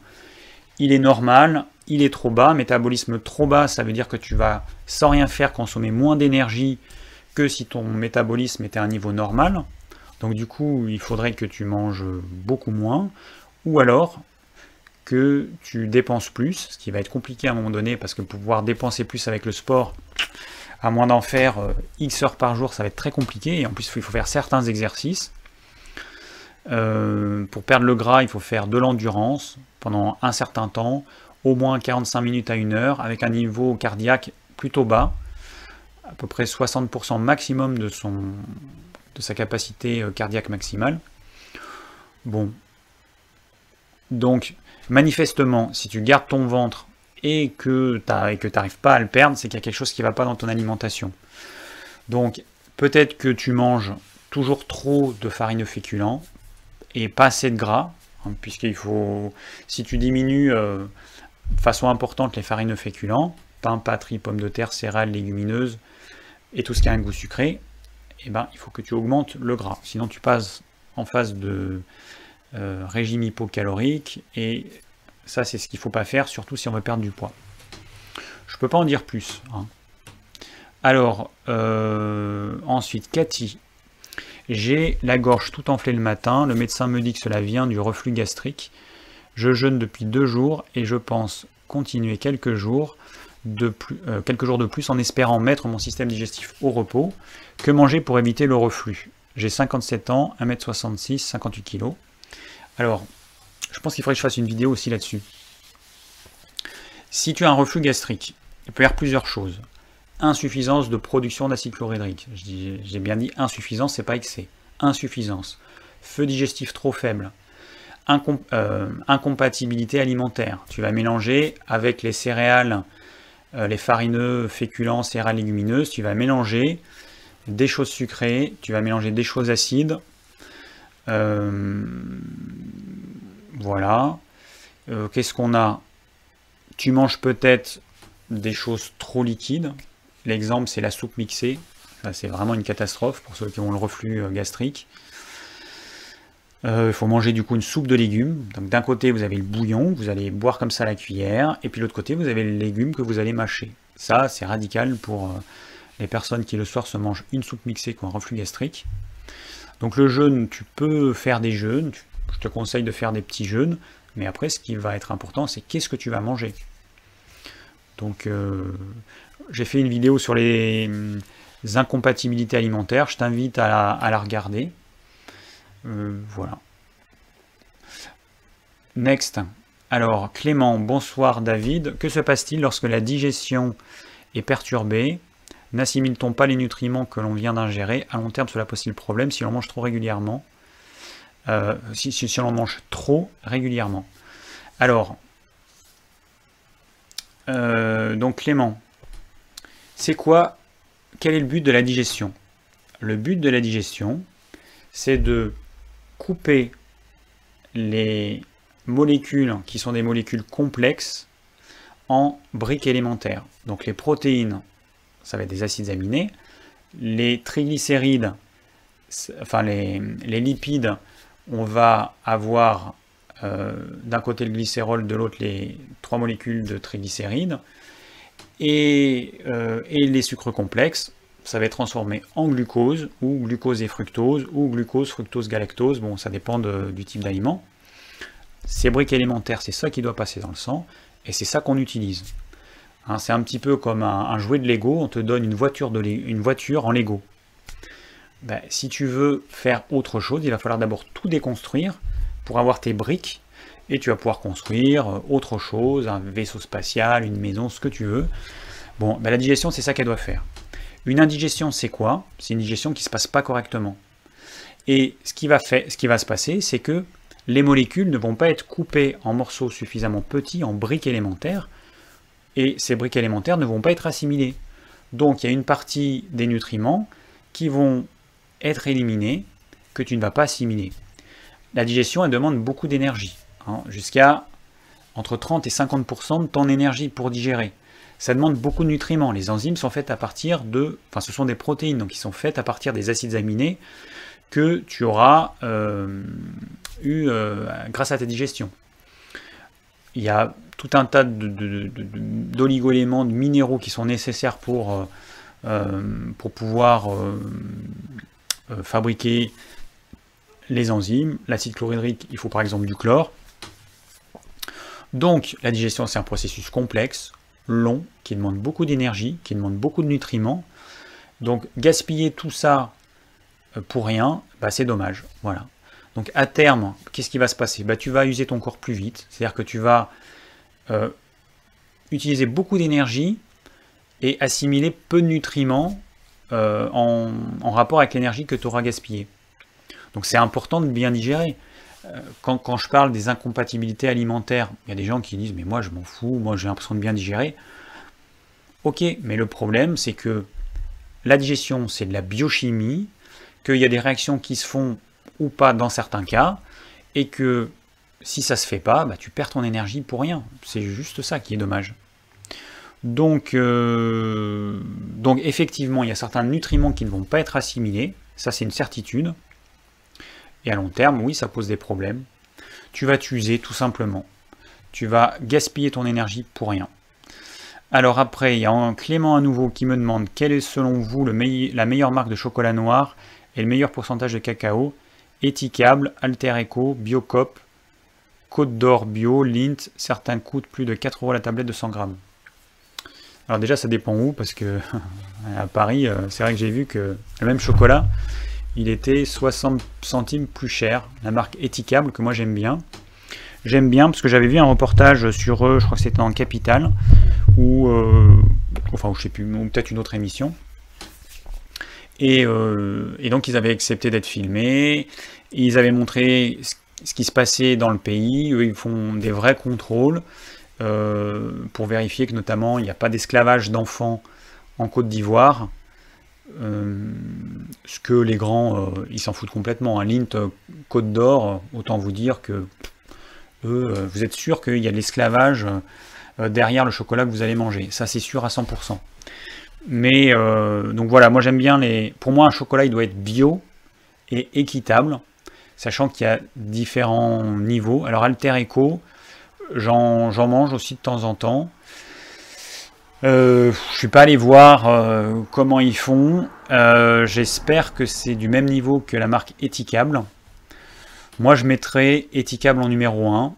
il est normal, il est trop bas. Métabolisme trop bas, ça veut dire que tu vas, sans rien faire, consommer moins d'énergie que si ton métabolisme était à un niveau normal. Donc du coup, il faudrait que tu manges beaucoup moins. Ou alors que tu dépenses plus, ce qui va être compliqué à un moment donné, parce que pouvoir dépenser plus avec le sport, à moins d'en faire euh, X heures par jour, ça va être très compliqué. Et en plus, il faut faire certains exercices. Euh, pour perdre le gras, il faut faire de l'endurance pendant un certain temps, au moins 45 minutes à une heure, avec un niveau cardiaque plutôt bas, à peu près 60% maximum de, son, de sa capacité euh, cardiaque maximale. Bon. Donc, manifestement, si tu gardes ton ventre et que tu n'arrives pas à le perdre, c'est qu'il y a quelque chose qui ne va pas dans ton alimentation. Donc, peut-être que tu manges toujours trop de farine féculent, et pas assez de gras, hein, puisqu'il faut, si tu diminues euh, façon importante les farines féculents, pain, patrie, pommes de terre, céréales, légumineuses, et tout ce qui a un goût sucré, eh ben, il faut que tu augmentes le gras. Sinon, tu passes en phase de euh, régime hypocalorique, et ça, c'est ce qu'il ne faut pas faire, surtout si on veut perdre du poids. Je ne peux pas en dire plus. Hein. Alors, euh, ensuite, Cathy j'ai la gorge tout enflée le matin, le médecin me dit que cela vient du reflux gastrique. Je jeûne depuis deux jours et je pense continuer quelques jours de plus, euh, quelques jours de plus en espérant mettre mon système digestif au repos. Que manger pour éviter le reflux J'ai 57 ans, 1m66, 58 kg. Alors, je pense qu'il faudrait que je fasse une vidéo aussi là-dessus. Si tu as un reflux gastrique, il peut y avoir plusieurs choses insuffisance de production d'acide chlorhydrique. J'ai bien dit insuffisance, c'est pas excès. insuffisance, feu digestif trop faible, euh, incompatibilité alimentaire. Tu vas mélanger avec les céréales, euh, les farineux, féculents, céréales légumineuses, tu vas mélanger des choses sucrées, tu vas mélanger des choses acides. Euh, voilà. Qu'est-ce qu'on a? Tu manges peut-être des choses trop liquides. L'exemple, c'est la soupe mixée. C'est vraiment une catastrophe pour ceux qui ont le reflux gastrique. Euh, il faut manger du coup une soupe de légumes. Donc d'un côté vous avez le bouillon, vous allez boire comme ça la cuillère, et puis l'autre côté vous avez les légumes que vous allez mâcher. Ça c'est radical pour euh, les personnes qui le soir se mangent une soupe mixée qui ont un reflux gastrique. Donc le jeûne, tu peux faire des jeûnes, je te conseille de faire des petits jeûnes, mais après ce qui va être important c'est qu'est-ce que tu vas manger. Donc euh, j'ai fait une vidéo sur les, hum, incompatibilités alimentaires, je t'invite à la regarder. Euh, voilà. Next. Alors, Clément, bonsoir David. Que se passe-t-il lorsque la digestion est perturbée? N'assimile-t-on pas les nutriments que l'on vient d'ingérer? À long terme, cela pose-t-il problème si l'on mange trop régulièrement? Euh, si, l'on mange trop régulièrement. Alors, euh, donc Clément, c'est quoi Quel est le but de la digestion? Le but de la digestion, c'est de couper les molécules qui sont des molécules complexes en briques élémentaires. Donc les protéines, ça va être des acides aminés. Les triglycérides, enfin les, lipides, on va avoir euh, d'un côté le glycérol, de l'autre les trois molécules de triglycérides. Et, euh, et les sucres complexes, ça va être transformé en glucose, ou glucose et fructose, ou glucose, fructose, galactose, bon, ça dépend du type d'aliment. Ces briques élémentaires, c'est ça qui doit passer dans le sang, et c'est ça qu'on utilise. Hein, c'est un petit peu comme un, jouet de Lego, on te donne une voiture, en Lego. Ben, si tu veux faire autre chose, il va falloir d'abord tout déconstruire pour avoir tes briques, et tu vas pouvoir construire euh, autre chose, un vaisseau spatial, une maison, ce que tu veux. Bon, ben, la digestion, c'est ça qu'elle doit faire. Une indigestion, c'est quoi? C'est une digestion qui ne se passe pas correctement. Et ce qui va, se passer, c'est que les molécules ne vont pas être coupées en morceaux suffisamment petits, en briques élémentaires, et ces briques élémentaires ne vont pas être assimilées. Donc il y a une partie des nutriments qui vont être éliminés que tu ne vas pas assimiler. La digestion, elle demande beaucoup d'énergie, hein, jusqu'à entre 30 et 50% de ton énergie pour digérer ça demande beaucoup de nutriments. Les enzymes sont faites à partir de, enfin ce sont des protéines, donc ils sont faites à partir des acides aminés que tu auras euh, eu euh, grâce à ta digestion. Il y a tout un tas d'oligo-éléments, de, minéraux qui sont nécessaires pour, euh, pour pouvoir fabriquer les enzymes. L'acide chlorhydrique, il faut par exemple du chlore. Donc la digestion, c'est un processus complexe long, qui demande beaucoup d'énergie, qui demande beaucoup de nutriments. Donc gaspiller tout ça euh, pour rien, bah, c'est dommage. Voilà. Donc à terme, qu'est-ce qui va se passer? Bah, Tu vas user ton corps plus vite, c'est-à-dire que tu vas euh, utiliser beaucoup d'énergie et assimiler peu de nutriments euh, en, en, rapport avec l'énergie que tu auras gaspillée. Donc c'est important de bien digérer. Quand, je parle des incompatibilités alimentaires, il y a des gens qui disent mais moi je m'en fous, moi j'ai l'impression de bien digérer. Ok, mais le problème, c'est que la digestion, c'est de la biochimie, qu'il y a des réactions qui se font ou pas dans certains cas, et que si ça se fait pas, bah, tu perds ton énergie pour rien. C'est juste ça qui est dommage. Donc, euh, donc effectivement, il y a certains nutriments qui ne vont pas être assimilés, ça c'est une certitude. Et à long terme, oui, ça pose des problèmes. Tu vas t'user tout simplement. Tu vas gaspiller ton énergie pour rien. Alors après, il y a un Clément à nouveau qui me demande quelle est selon vous la meilleure marque de chocolat noir et le meilleur pourcentage de cacao? Etikable, Alter Eco, Biocop, Côte d'Or Bio, Lint, certains coûtent plus de 4 euros la tablette de 100 grammes. Alors déjà ça dépend où, parce que à Paris, euh, c'est vrai que j'ai vu que le même chocolat, il était 60 centimes plus cher, la marque Etikable que moi j'aime bien. J'aime bien parce que j'avais vu un reportage sur eux, je crois que c'était en Capital, ou euh, enfin je sais plus, ou peut-être une autre émission. Et, donc ils avaient accepté d'être filmés, ils avaient montré ce qui se passait dans le pays, eux ils font des vrais contrôles pour vérifier que notamment il n'y a pas d'esclavage d'enfants en Côte d'Ivoire, ce que les grands, ils s'en foutent complètement. Un Lint Côte d'Or, autant vous dire que eux, vous êtes sûr qu'il y a l'esclavage derrière le chocolat que vous allez manger. Ça, c'est sûr à 100%. Mais euh, donc voilà, moi j'aime bien les. Pour moi, un chocolat il doit être bio et équitable, sachant qu'il y a différents niveaux. Alors Alter Eco, j'en mange aussi de temps en temps. Euh, je suis pas allé voir euh, comment ils font. Euh, j'espère que c'est du même niveau que la marque Etikable. Moi, je mettrais Etikable en numéro 1,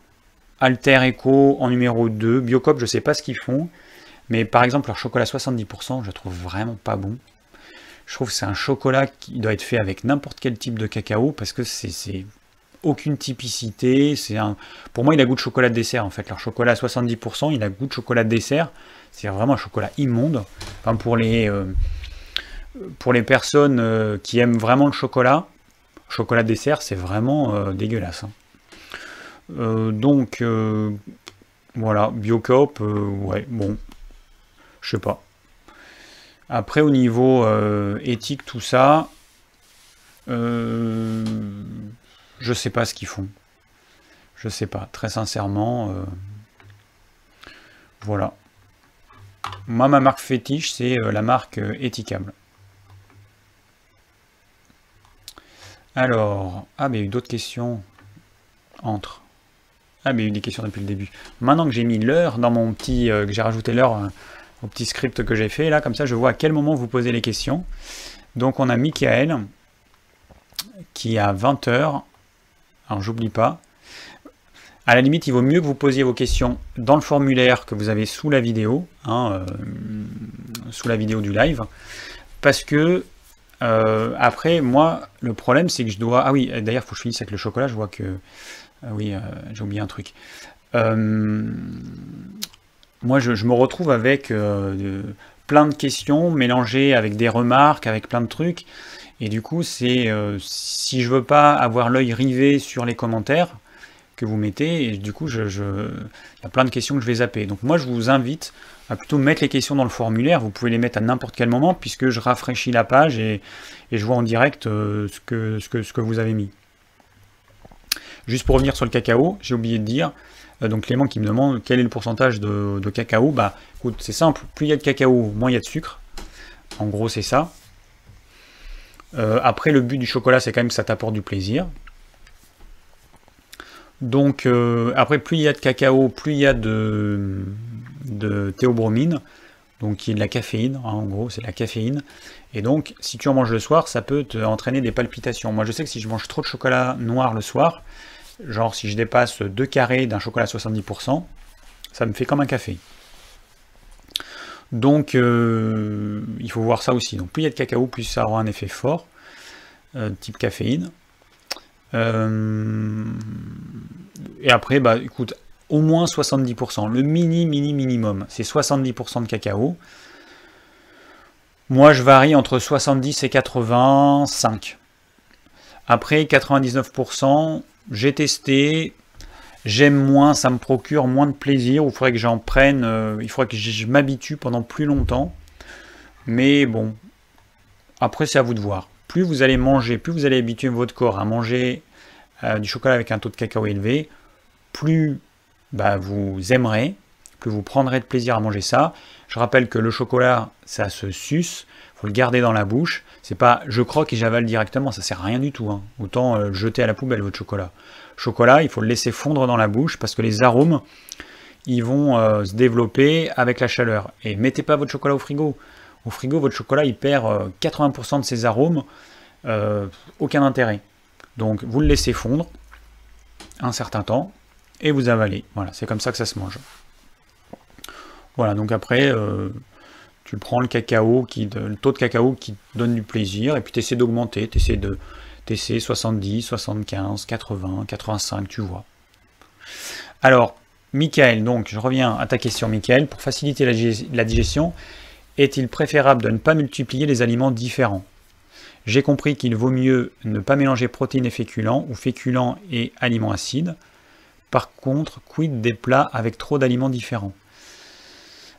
Alter Eco en numéro 2, Biocop, je sais pas ce qu'ils font. Mais par exemple, leur chocolat 70%, je trouve vraiment pas bon. Je trouve que c'est un chocolat qui doit être fait avec n'importe quel type de cacao parce que c'est aucune typicité. Pour moi, il a goût de chocolat de dessert en fait. Leur chocolat à 70%, il a goût de chocolat de dessert. C'est vraiment un chocolat immonde. Enfin, pour les euh, personnes euh, qui aiment vraiment le chocolat, chocolat de dessert, c'est vraiment euh, dégueulasse. Hein. donc voilà, Biocop, ouais, bon, je sais pas. Après, au niveau éthique, tout ça, je sais pas ce qu'ils font. Je sais pas, très sincèrement. Voilà. Moi, ma marque fétiche, c'est la marque Éthicable. Alors, ah, mais il y a eu d'autres questions entre. Ah, mais il y a eu des questions depuis le début. Maintenant que j'ai mis l'heure dans mon petit. que j'ai rajouté l'heure petit script que j'ai fait. Là, comme ça, je vois à quel moment vous posez les questions. Donc, on a Michael qui a 20 heures. Alors, j'oublie pas. À la limite, il vaut mieux que vous posiez vos questions dans le formulaire que vous avez sous la vidéo, hein, euh, sous la vidéo du live, parce que euh, après, moi, le problème, c'est que je dois. Ah oui, d'ailleurs, il faut que je finisse avec le chocolat. Je vois que. Ah oui, euh, j'ai oublié un truc moi, je, me retrouve avec plein de questions mélangées avec des remarques, avec plein de trucs. Et du coup, c'est si je veux pas avoir l'œil rivé sur les commentaires que vous mettez, et du coup, je, il y a plein de questions que je vais zapper. Donc moi, je vous invite à plutôt mettre les questions dans le formulaire. Vous pouvez les mettre à n'importe quel moment, puisque je rafraîchis la page et, je vois en direct euh, ce, que, vous avez mis. Juste pour revenir sur le cacao, j'ai oublié de dire, euh, donc Clément qui me demande quel est le pourcentage de, cacao. Bah écoute, c'est simple, plus il y a de cacao, moins il y a de sucre. En gros, c'est ça. Euh, après, le but du chocolat, c'est quand même que ça t'apporte du plaisir. Donc, euh, après, plus il y a de cacao, plus il y a de, théobromine, donc qui est de la caféine, hein, en gros, c'est la caféine. Et donc, si tu en manges le soir, ça peut te entraîner des palpitations. Moi, je sais que si je mange trop de chocolat noir le soir, Genre si je dépasse 2 carrés d'un chocolat à 70%, ça me fait comme un café. Donc euh, il faut voir ça aussi. Donc plus il y a de cacao, plus ça aura un effet fort, euh, type caféine. Euh, et après, bah écoute, au moins 70%. Le mini, mini, minimum, c'est 70% de cacao. Moi, je varie entre 70 et 85. Après, 99%, j'ai testé, j'aime moins, ça me procure moins de plaisir, il faudrait que j'en prenne, euh, il faudrait que je m'habitue pendant plus longtemps. Mais bon, après c'est à vous de voir. Plus vous allez manger, plus vous allez habituer votre corps à manger euh, du chocolat avec un taux de cacao élevé, plus bah, vous aimerez, plus vous prendrez de plaisir à manger ça. Je rappelle que le chocolat, ça se suce, faut le garder dans la bouche. C'est pas je croque et j'avale directement, ça sert à rien du tout. Hein. Autant euh, jeter à la poubelle votre chocolat. Chocolat, il faut le laisser fondre dans la bouche parce que les arômes, ils vont euh, se développer avec la chaleur. Et mettez pas votre chocolat au frigo. Au frigo, votre chocolat, il perd 80% euh, de ses arômes. aucun intérêt. Donc vous le laissez fondre un certain temps et vous avalez. Voilà, c'est comme ça que ça se mange. Voilà, donc après, tu prends le cacao, qui, le taux de cacao qui donne du plaisir, et puis tu essaies d'augmenter, tu essaies de essaies 70, 75, 80, 85, tu vois. Alors, Michael, donc je reviens à ta question, Michael. Pour faciliter la, digestion, est-il préférable de ne pas multiplier les aliments différents? J'ai compris qu'il vaut mieux ne pas mélanger protéines et féculents ou féculents et aliments acides. Par contre, quid des plats avec trop d'aliments différents?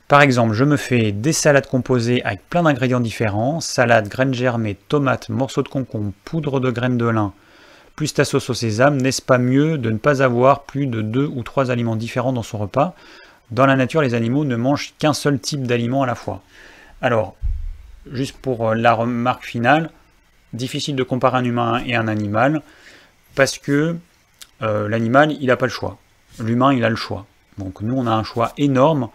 Par exemple, je me fais des salades composées avec plein d'ingrédients différents, salade, graines germées, tomates, morceaux de concombre, poudre de graines de lin, plus ta sauce au sésame, n'est-ce pas mieux de ne pas avoir plus de deux ou trois aliments différents dans son repas? Dans la nature, les animaux ne mangent qu'un seul type d'aliment à la fois. Alors, juste pour euh, la remarque finale, difficile de comparer un humain et un animal, parce que euh, l'animal, il n'a pas le choix. L'humain, il a le choix. Donc nous, on a un choix énorme,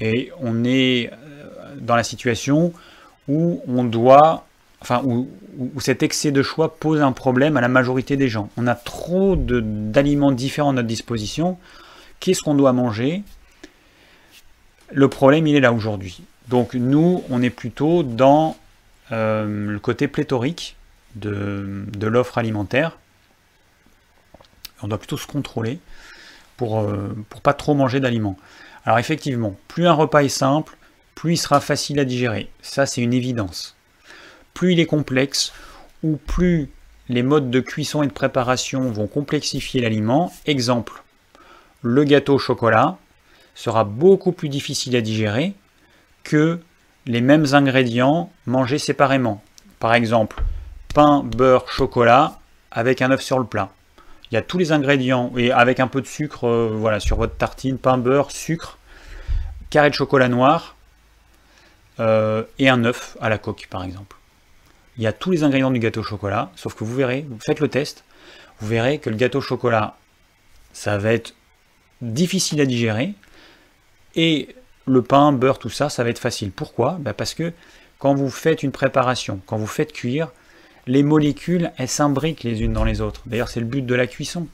et on est euh, dans la situation où on doit, enfin, où, cet excès de choix pose un problème à la majorité des gens. On a trop d'aliments différents à notre disposition. Qu'est-ce qu'on doit manger? Le problème, il est là aujourd'hui. Donc nous, on est plutôt dans euh, le côté pléthorique de, l'offre alimentaire. On doit plutôt se contrôler pour ne euh, pas trop manger d'aliments. Alors effectivement, plus un repas est simple, plus il sera facile à digérer. Ça, c'est une évidence. Plus il est complexe, ou plus les modes de cuisson et de préparation vont complexifier l'aliment. Exemple, le gâteau au chocolat sera beaucoup plus difficile à digérer que les mêmes ingrédients mangés séparément. Par exemple, pain, beurre, chocolat avec un œuf sur le plat. Il y a tous les ingrédients et avec un peu de sucre euh, voilà, sur votre tartine, pain, beurre, sucre, carré de chocolat noir euh, et un œuf à la coque par exemple. Il y a tous les ingrédients du gâteau au chocolat, sauf que vous verrez, vous faites le test, vous verrez que le gâteau au chocolat, ça va être difficile à digérer et le pain, beurre, tout ça, ça va être facile. Pourquoi? Ben, Parce que quand vous faites une préparation, quand vous faites cuire, les molécules, elles s'imbriquent les unes dans les autres. D'ailleurs, c'est le but de la cuisson.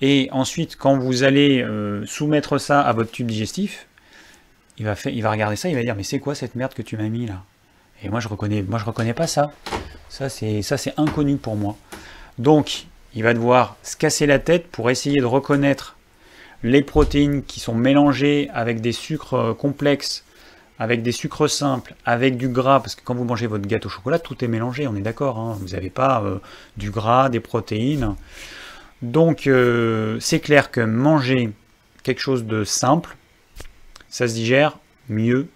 Et ensuite, quand vous allez euh, soumettre ça à votre tube digestif, il va, regarder ça, il va dire mais c'est quoi cette merde que tu m'as mis là? Et moi je reconnais, moi je reconnais pas ça. Ça c'est ça c'est inconnu pour moi. Donc il va devoir se casser la tête pour essayer de reconnaître les protéines qui sont mélangées avec des sucres euh, complexes, avec des sucres simples, avec du gras, parce que quand vous mangez votre gâteau au chocolat, tout est mélangé, on est d'accord, hein. vous n'avez pas euh, du gras, des protéines. Donc euh, c'est clair que manger quelque chose de simple, ça se digère mieux.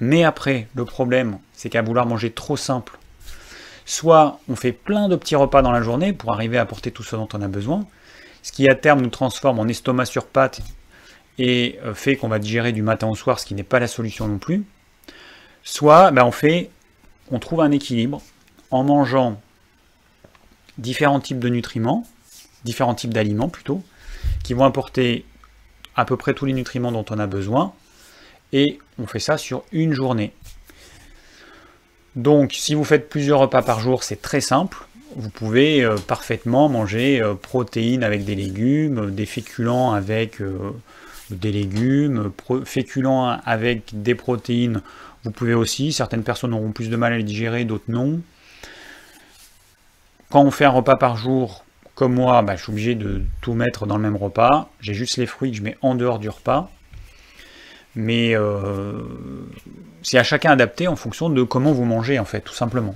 Mais après, le problème, c'est qu'à vouloir manger trop simple, soit on fait plein de petits repas dans la journée pour arriver à apporter tout ce dont on a besoin, ce qui à terme nous transforme en estomac sur pâte et euh, fait qu'on va digérer du matin au soir, ce qui n'est pas la solution non plus. Soit ben, on fait, on trouve un équilibre en mangeant différents types de nutriments, différents types d'aliments plutôt, qui vont apporter à peu près tous les nutriments dont on a besoin, et on fait ça sur une journée. Donc si vous faites plusieurs repas par jour, c'est très simple vous pouvez euh, parfaitement manger euh, protéines avec des légumes, des féculents avec des légumes, féculents avec des protéines, vous pouvez aussi. Certaines personnes auront plus de mal à les digérer, d'autres non. Quand on fait un repas par jour, comme moi, bah, je suis obligé de tout mettre dans le même repas. J'ai juste les fruits que je mets en dehors du repas. Mais c'est à chacun adapté en fonction de comment vous mangez, en fait, tout simplement.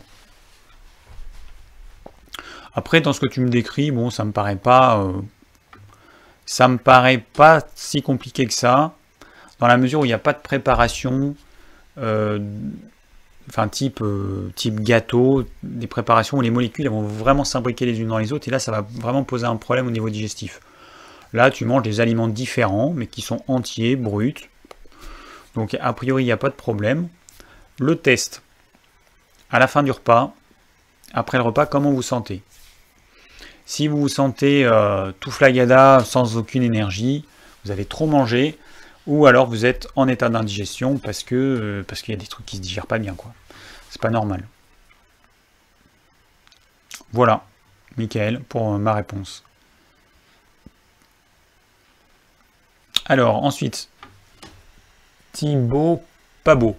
Après, dans ce que tu me décris, bon, ça me paraît pas, euh, ça me paraît pas si compliqué que ça, dans la mesure où il n'y a pas de préparation, euh, enfin type, euh, type gâteau, des préparations où les molécules vont vraiment s'imbriquer les unes dans les autres, et là, ça va vraiment poser un problème au niveau digestif. Là, tu manges des aliments différents, mais qui sont entiers, bruts. Donc, a priori, il n'y a pas de problème. Le test. À la fin du repas, après le repas, comment vous sentez? Si vous vous sentez euh, tout flagada, sans aucune énergie, vous avez trop mangé, ou alors vous êtes en état d'indigestion parce que euh, parce qu'il y a des trucs qui se digèrent pas bien, quoi. C'est pas normal. Voilà, Michael, pour euh, ma réponse. Alors, ensuite, Thibaut Pabot.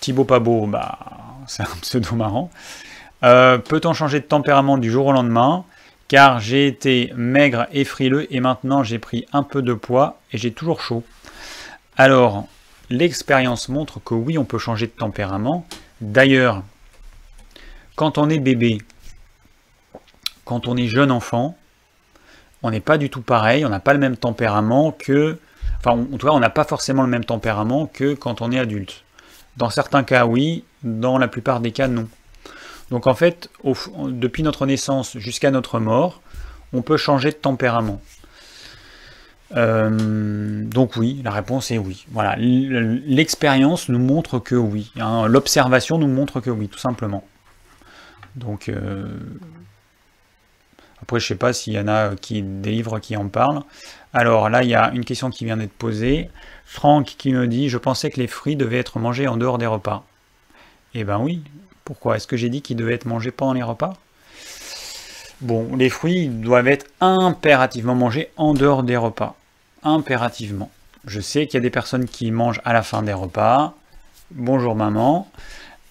Thibaut Pabot, bah, c'est un pseudo marrant. Peut-on changer de tempérament du jour au lendemain? Car j'ai été maigre et frileux et maintenant j'ai pris un peu de poids et j'ai toujours chaud. Alors, l'expérience montre que oui, on peut changer de tempérament. D'ailleurs, quand on est bébé, quand on est jeune enfant, on n'est pas du tout pareil, on n'a pas le même tempérament que... Enfin, en tout cas, on n'a pas forcément le même tempérament que quand on est adulte. Dans certains cas, oui, dans la plupart des cas, non. Donc en fait, depuis notre naissance jusqu'à notre mort, on peut changer de tempérament. Euh, donc oui, la réponse est oui. Voilà, l'expérience nous montre que oui. Hein. L'observation nous montre que oui, tout simplement. Donc euh, après, je sais pas s'il y en a qui des livres qui en parlent. Alors là, il y a une question qui vient d'être posée. Franck qui me dit Je pensais que les fruits devaient être mangés en dehors des repas. Eh ben oui. Pourquoi Est-ce que j'ai dit qu'ils devaient être mangés pendant les repas Bon, les fruits doivent être impérativement mangés en dehors des repas. Impérativement. Je sais qu'il y a des personnes qui mangent à la fin des repas. Bonjour maman.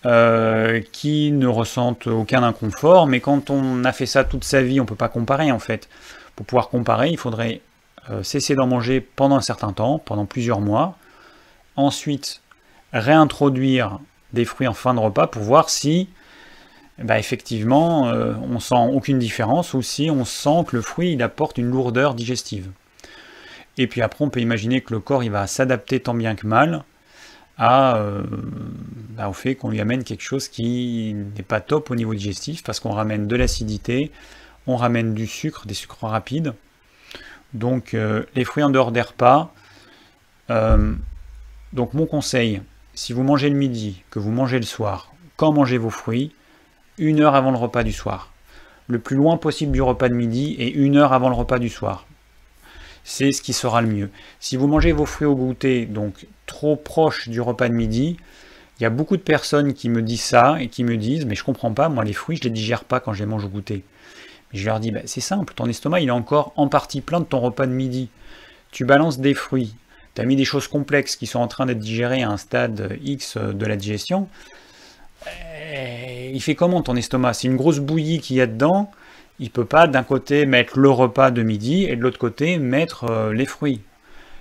Euh, qui ne ressentent aucun inconfort, mais quand on a fait ça toute sa vie, on ne peut pas comparer en fait. Pour pouvoir comparer, il faudrait euh, cesser d'en manger pendant un certain temps, pendant plusieurs mois, ensuite réintroduire des fruits en fin de repas pour voir si bah, effectivement euh, on sent aucune différence ou si on sent que le fruit il apporte une lourdeur digestive. Et puis après on peut imaginer que le corps il va s'adapter tant bien que mal à, euh, bah, au fait qu'on lui amène quelque chose qui n'est pas top au niveau digestif parce qu'on ramène de l'acidité, on ramène du sucre, des sucres rapides. Donc euh, les fruits en dehors des repas. Donc mon conseil, si vous mangez le midi, que vous mangez le soir, quand mangez vos fruits, une heure avant le repas du soir. Le plus loin possible du repas de midi et une heure avant le repas du soir c'est ce qui sera le mieux. Si vous mangez vos fruits au goûter, donc trop proche du repas de midi, il y a beaucoup de personnes qui me disent ça et qui me disent Mais je comprends pas, moi les fruits, je les digère pas quand je les mange au goûter. Mais je leur dis bah, C'est simple, ton estomac il est encore en partie plein de ton repas de midi. Tu balances des fruits, tu as mis des choses complexes qui sont en train d'être digérées à un stade X de la digestion. Eh, il fait comment ton estomac? C'est une grosse bouillie qu'il y a dedans il peut pas d'un côté mettre le repas de midi et de l'autre côté mettre euh, les fruits.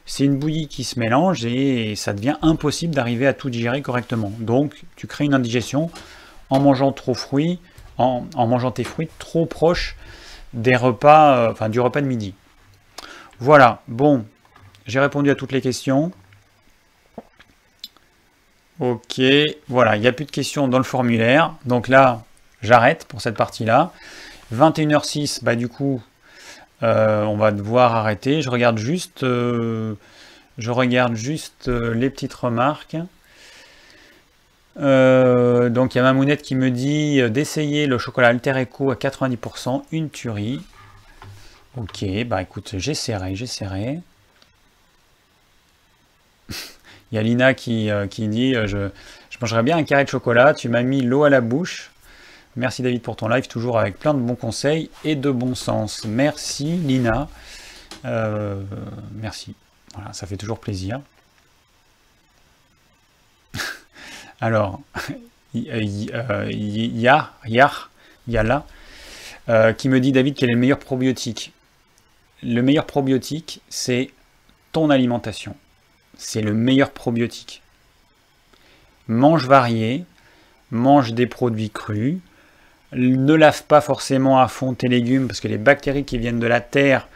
C'est une bouillie qui se mélange et ça devient impossible d'arriver à tout digérer correctement. Donc tu crées une indigestion en mangeant trop fruits, en, mangeant tes fruits trop proches des repas, euh, enfin du repas de midi. Voilà, bon, j'ai répondu à toutes les questions. Ok, voilà, il n'y a plus de questions dans le formulaire. Donc là, j'arrête pour cette partie-là. 21h06, bah du coup, euh, on va devoir arrêter. Je regarde juste, euh, je regarde juste euh, les petites remarques. donc il y a Mamounette qui me dit d'essayer le chocolat Alter Eco à 90%, une tuerie. Ok, bah écoute, j'essaierai, j'essaierai. il y a Lina qui, qui dit je, je mangerais bien un carré de chocolat, tu m'as mis l'eau à la bouche. Merci David pour ton live, toujours avec plein de bons conseils et de bon sens. Merci Lina. Euh, merci. Ça fait toujours plaisir. Alors, il y a, il y a, là, euh, qui me dit David quel est le meilleur probiotique? Le meilleur probiotique, c'est ton alimentation. C'est le meilleur probiotique. Mange varié, mange des produits crus, ne lave pas forcément à fond tes légumes parce que les bactéries qui viennent de la terre,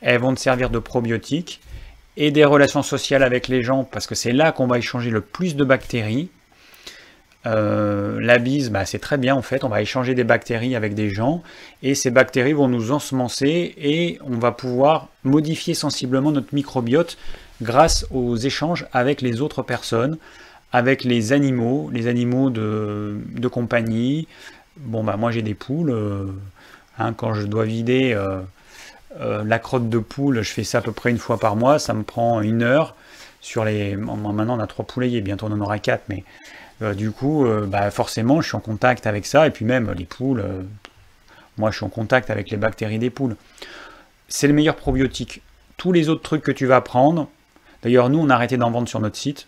elles vont te servir de probiotiques. Et des relations sociales avec les gens parce que c'est là qu'on va échanger le plus de bactéries. Euh, la bise, bah, c'est très bien en fait, on va échanger des bactéries avec des gens et ces bactéries vont nous ensemencer et on va pouvoir modifier sensiblement notre microbiote grâce aux échanges avec les autres personnes, avec les animaux, les animaux de, compagnie, Bon, bah, moi j'ai des poules. Euh, hein, quand je dois vider euh, euh, la crotte de poule, je fais ça à peu près une fois par mois. Ça me prend une heure. Sur les... Maintenant, on a trois poulaillers, bientôt on en aura quatre, mais du coup, bah, forcément, je suis en contact avec ça. Et puis même les poules, moi je suis en contact avec les bactéries des poules. C'est le meilleur probiotique. Tous les autres trucs que tu vas prendre, d'ailleurs, nous on a arrêté d'en vendre sur notre site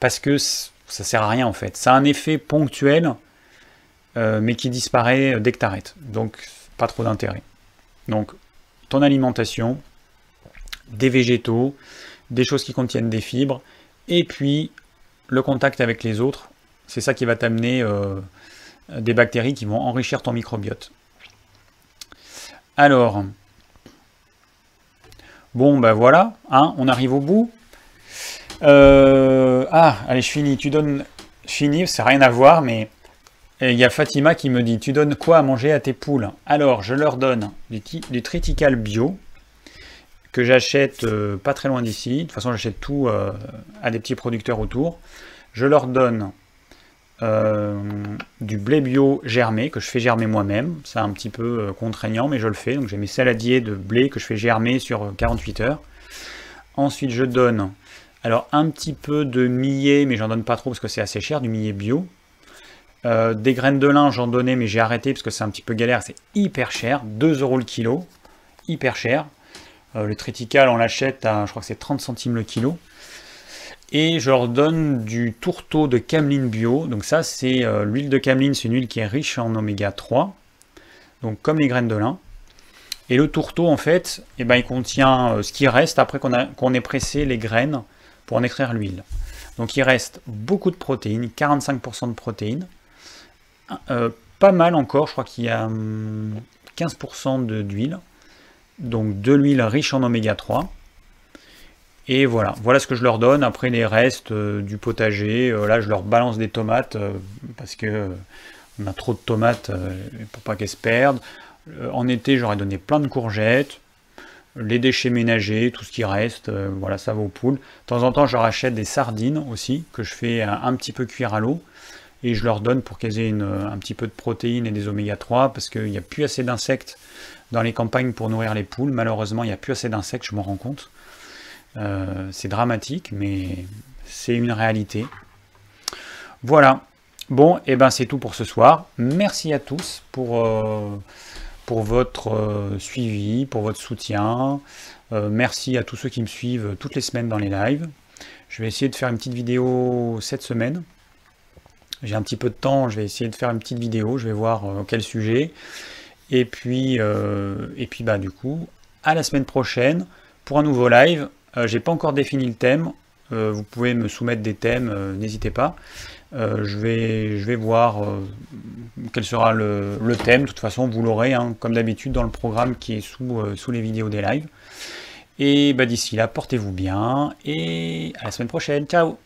parce que ça sert à rien en fait. Ça a un effet ponctuel euh, mais qui disparaît dès que tu arrêtes. Donc, pas trop d'intérêt. Donc, ton alimentation, des végétaux, des choses qui contiennent des fibres, et puis le contact avec les autres, c'est ça qui va t'amener euh, des bactéries qui vont enrichir ton microbiote. Alors, bon ben voilà, hein, on arrive au bout. Euh, ah, allez, je finis. Tu donnes, je finis, c'est rien à voir, mais il y a Fatima qui me dit, tu donnes quoi à manger à tes poules? Alors, je leur donne du, du Tritical bio, que j'achète euh, pas très loin d'ici. De toute façon, j'achète tout euh, à des petits producteurs autour. Je leur donne euh, du blé bio germé, que je fais germer moi-même. C'est un petit peu contraignant, mais je le fais. Donc j'ai mes saladiers de blé que je fais germer sur 48 heures. Ensuite, je donne alors un petit peu de millet, mais j'en donne pas trop parce que c'est assez cher, du millet bio. des graines de lin, j'en donnais, mais j'ai arrêté parce que c'est un petit peu galère, c'est hyper cher, 2 euros le kilo, hyper cher. Euh, le tritical, on l'achète à, je crois que c'est 30 centimes le kilo. Et je leur donne du tourteau de cameline bio. Donc ça, c'est euh, l'huile de cameline, c'est une huile qui est riche en oméga 3. Donc comme les graines de lin. Et le tourteau, en fait, eh ben, il contient euh, ce qui reste après qu'on ait pressé les graines pour en extraire l'huile. Donc il reste beaucoup de protéines, 45% de protéines. pas mal encore, je crois qu'il y a 15% hum, d'huile donc de l'huile riche en oméga 3. Et voilà, voilà ce que je leur donne. Après les restes euh, du potager, euh, là je leur balance des tomates euh, parce que on a trop de tomates pour pas qu'elles se perdent. en été, j'aurais donné plein de courgettes, les déchets ménagers, tout ce qui reste, voilà, ça va aux poules. De temps en temps, je rachète des sardines aussi que je fais un, petit peu cuire à l'eau et je leur donne pour qu'elles aient un petit peu de protéines et des oméga 3 parce qu'il n'y a plus assez d'insectes dans les campagnes pour nourrir les poules. Malheureusement, il n'y a plus assez d'insectes, je m'en rends compte. Euh, c'est dramatique, mais c'est une réalité. Voilà. Bon, et eh ben c'est tout pour ce soir. Merci à tous pour, euh, pour votre euh, suivi, pour votre soutien. merci à tous ceux qui me suivent toutes les semaines dans les lives. Je vais essayer de faire une petite vidéo cette semaine. J'ai un petit peu de temps, je vais essayer de faire une petite vidéo, je vais voir quel sujet. Et puis, euh, et puis bah, du coup, à la semaine prochaine pour un nouveau live. Euh, j'ai pas encore défini le thème. Euh, vous pouvez me soumettre des thèmes, n'hésitez pas. Je, vais, je vais voir quel sera le, thème. De toute façon, vous l'aurez, hein, comme d'habitude, dans le programme qui est sous, sous les vidéos des lives. Et bah, d'ici là, portez-vous bien et à la semaine prochaine. Ciao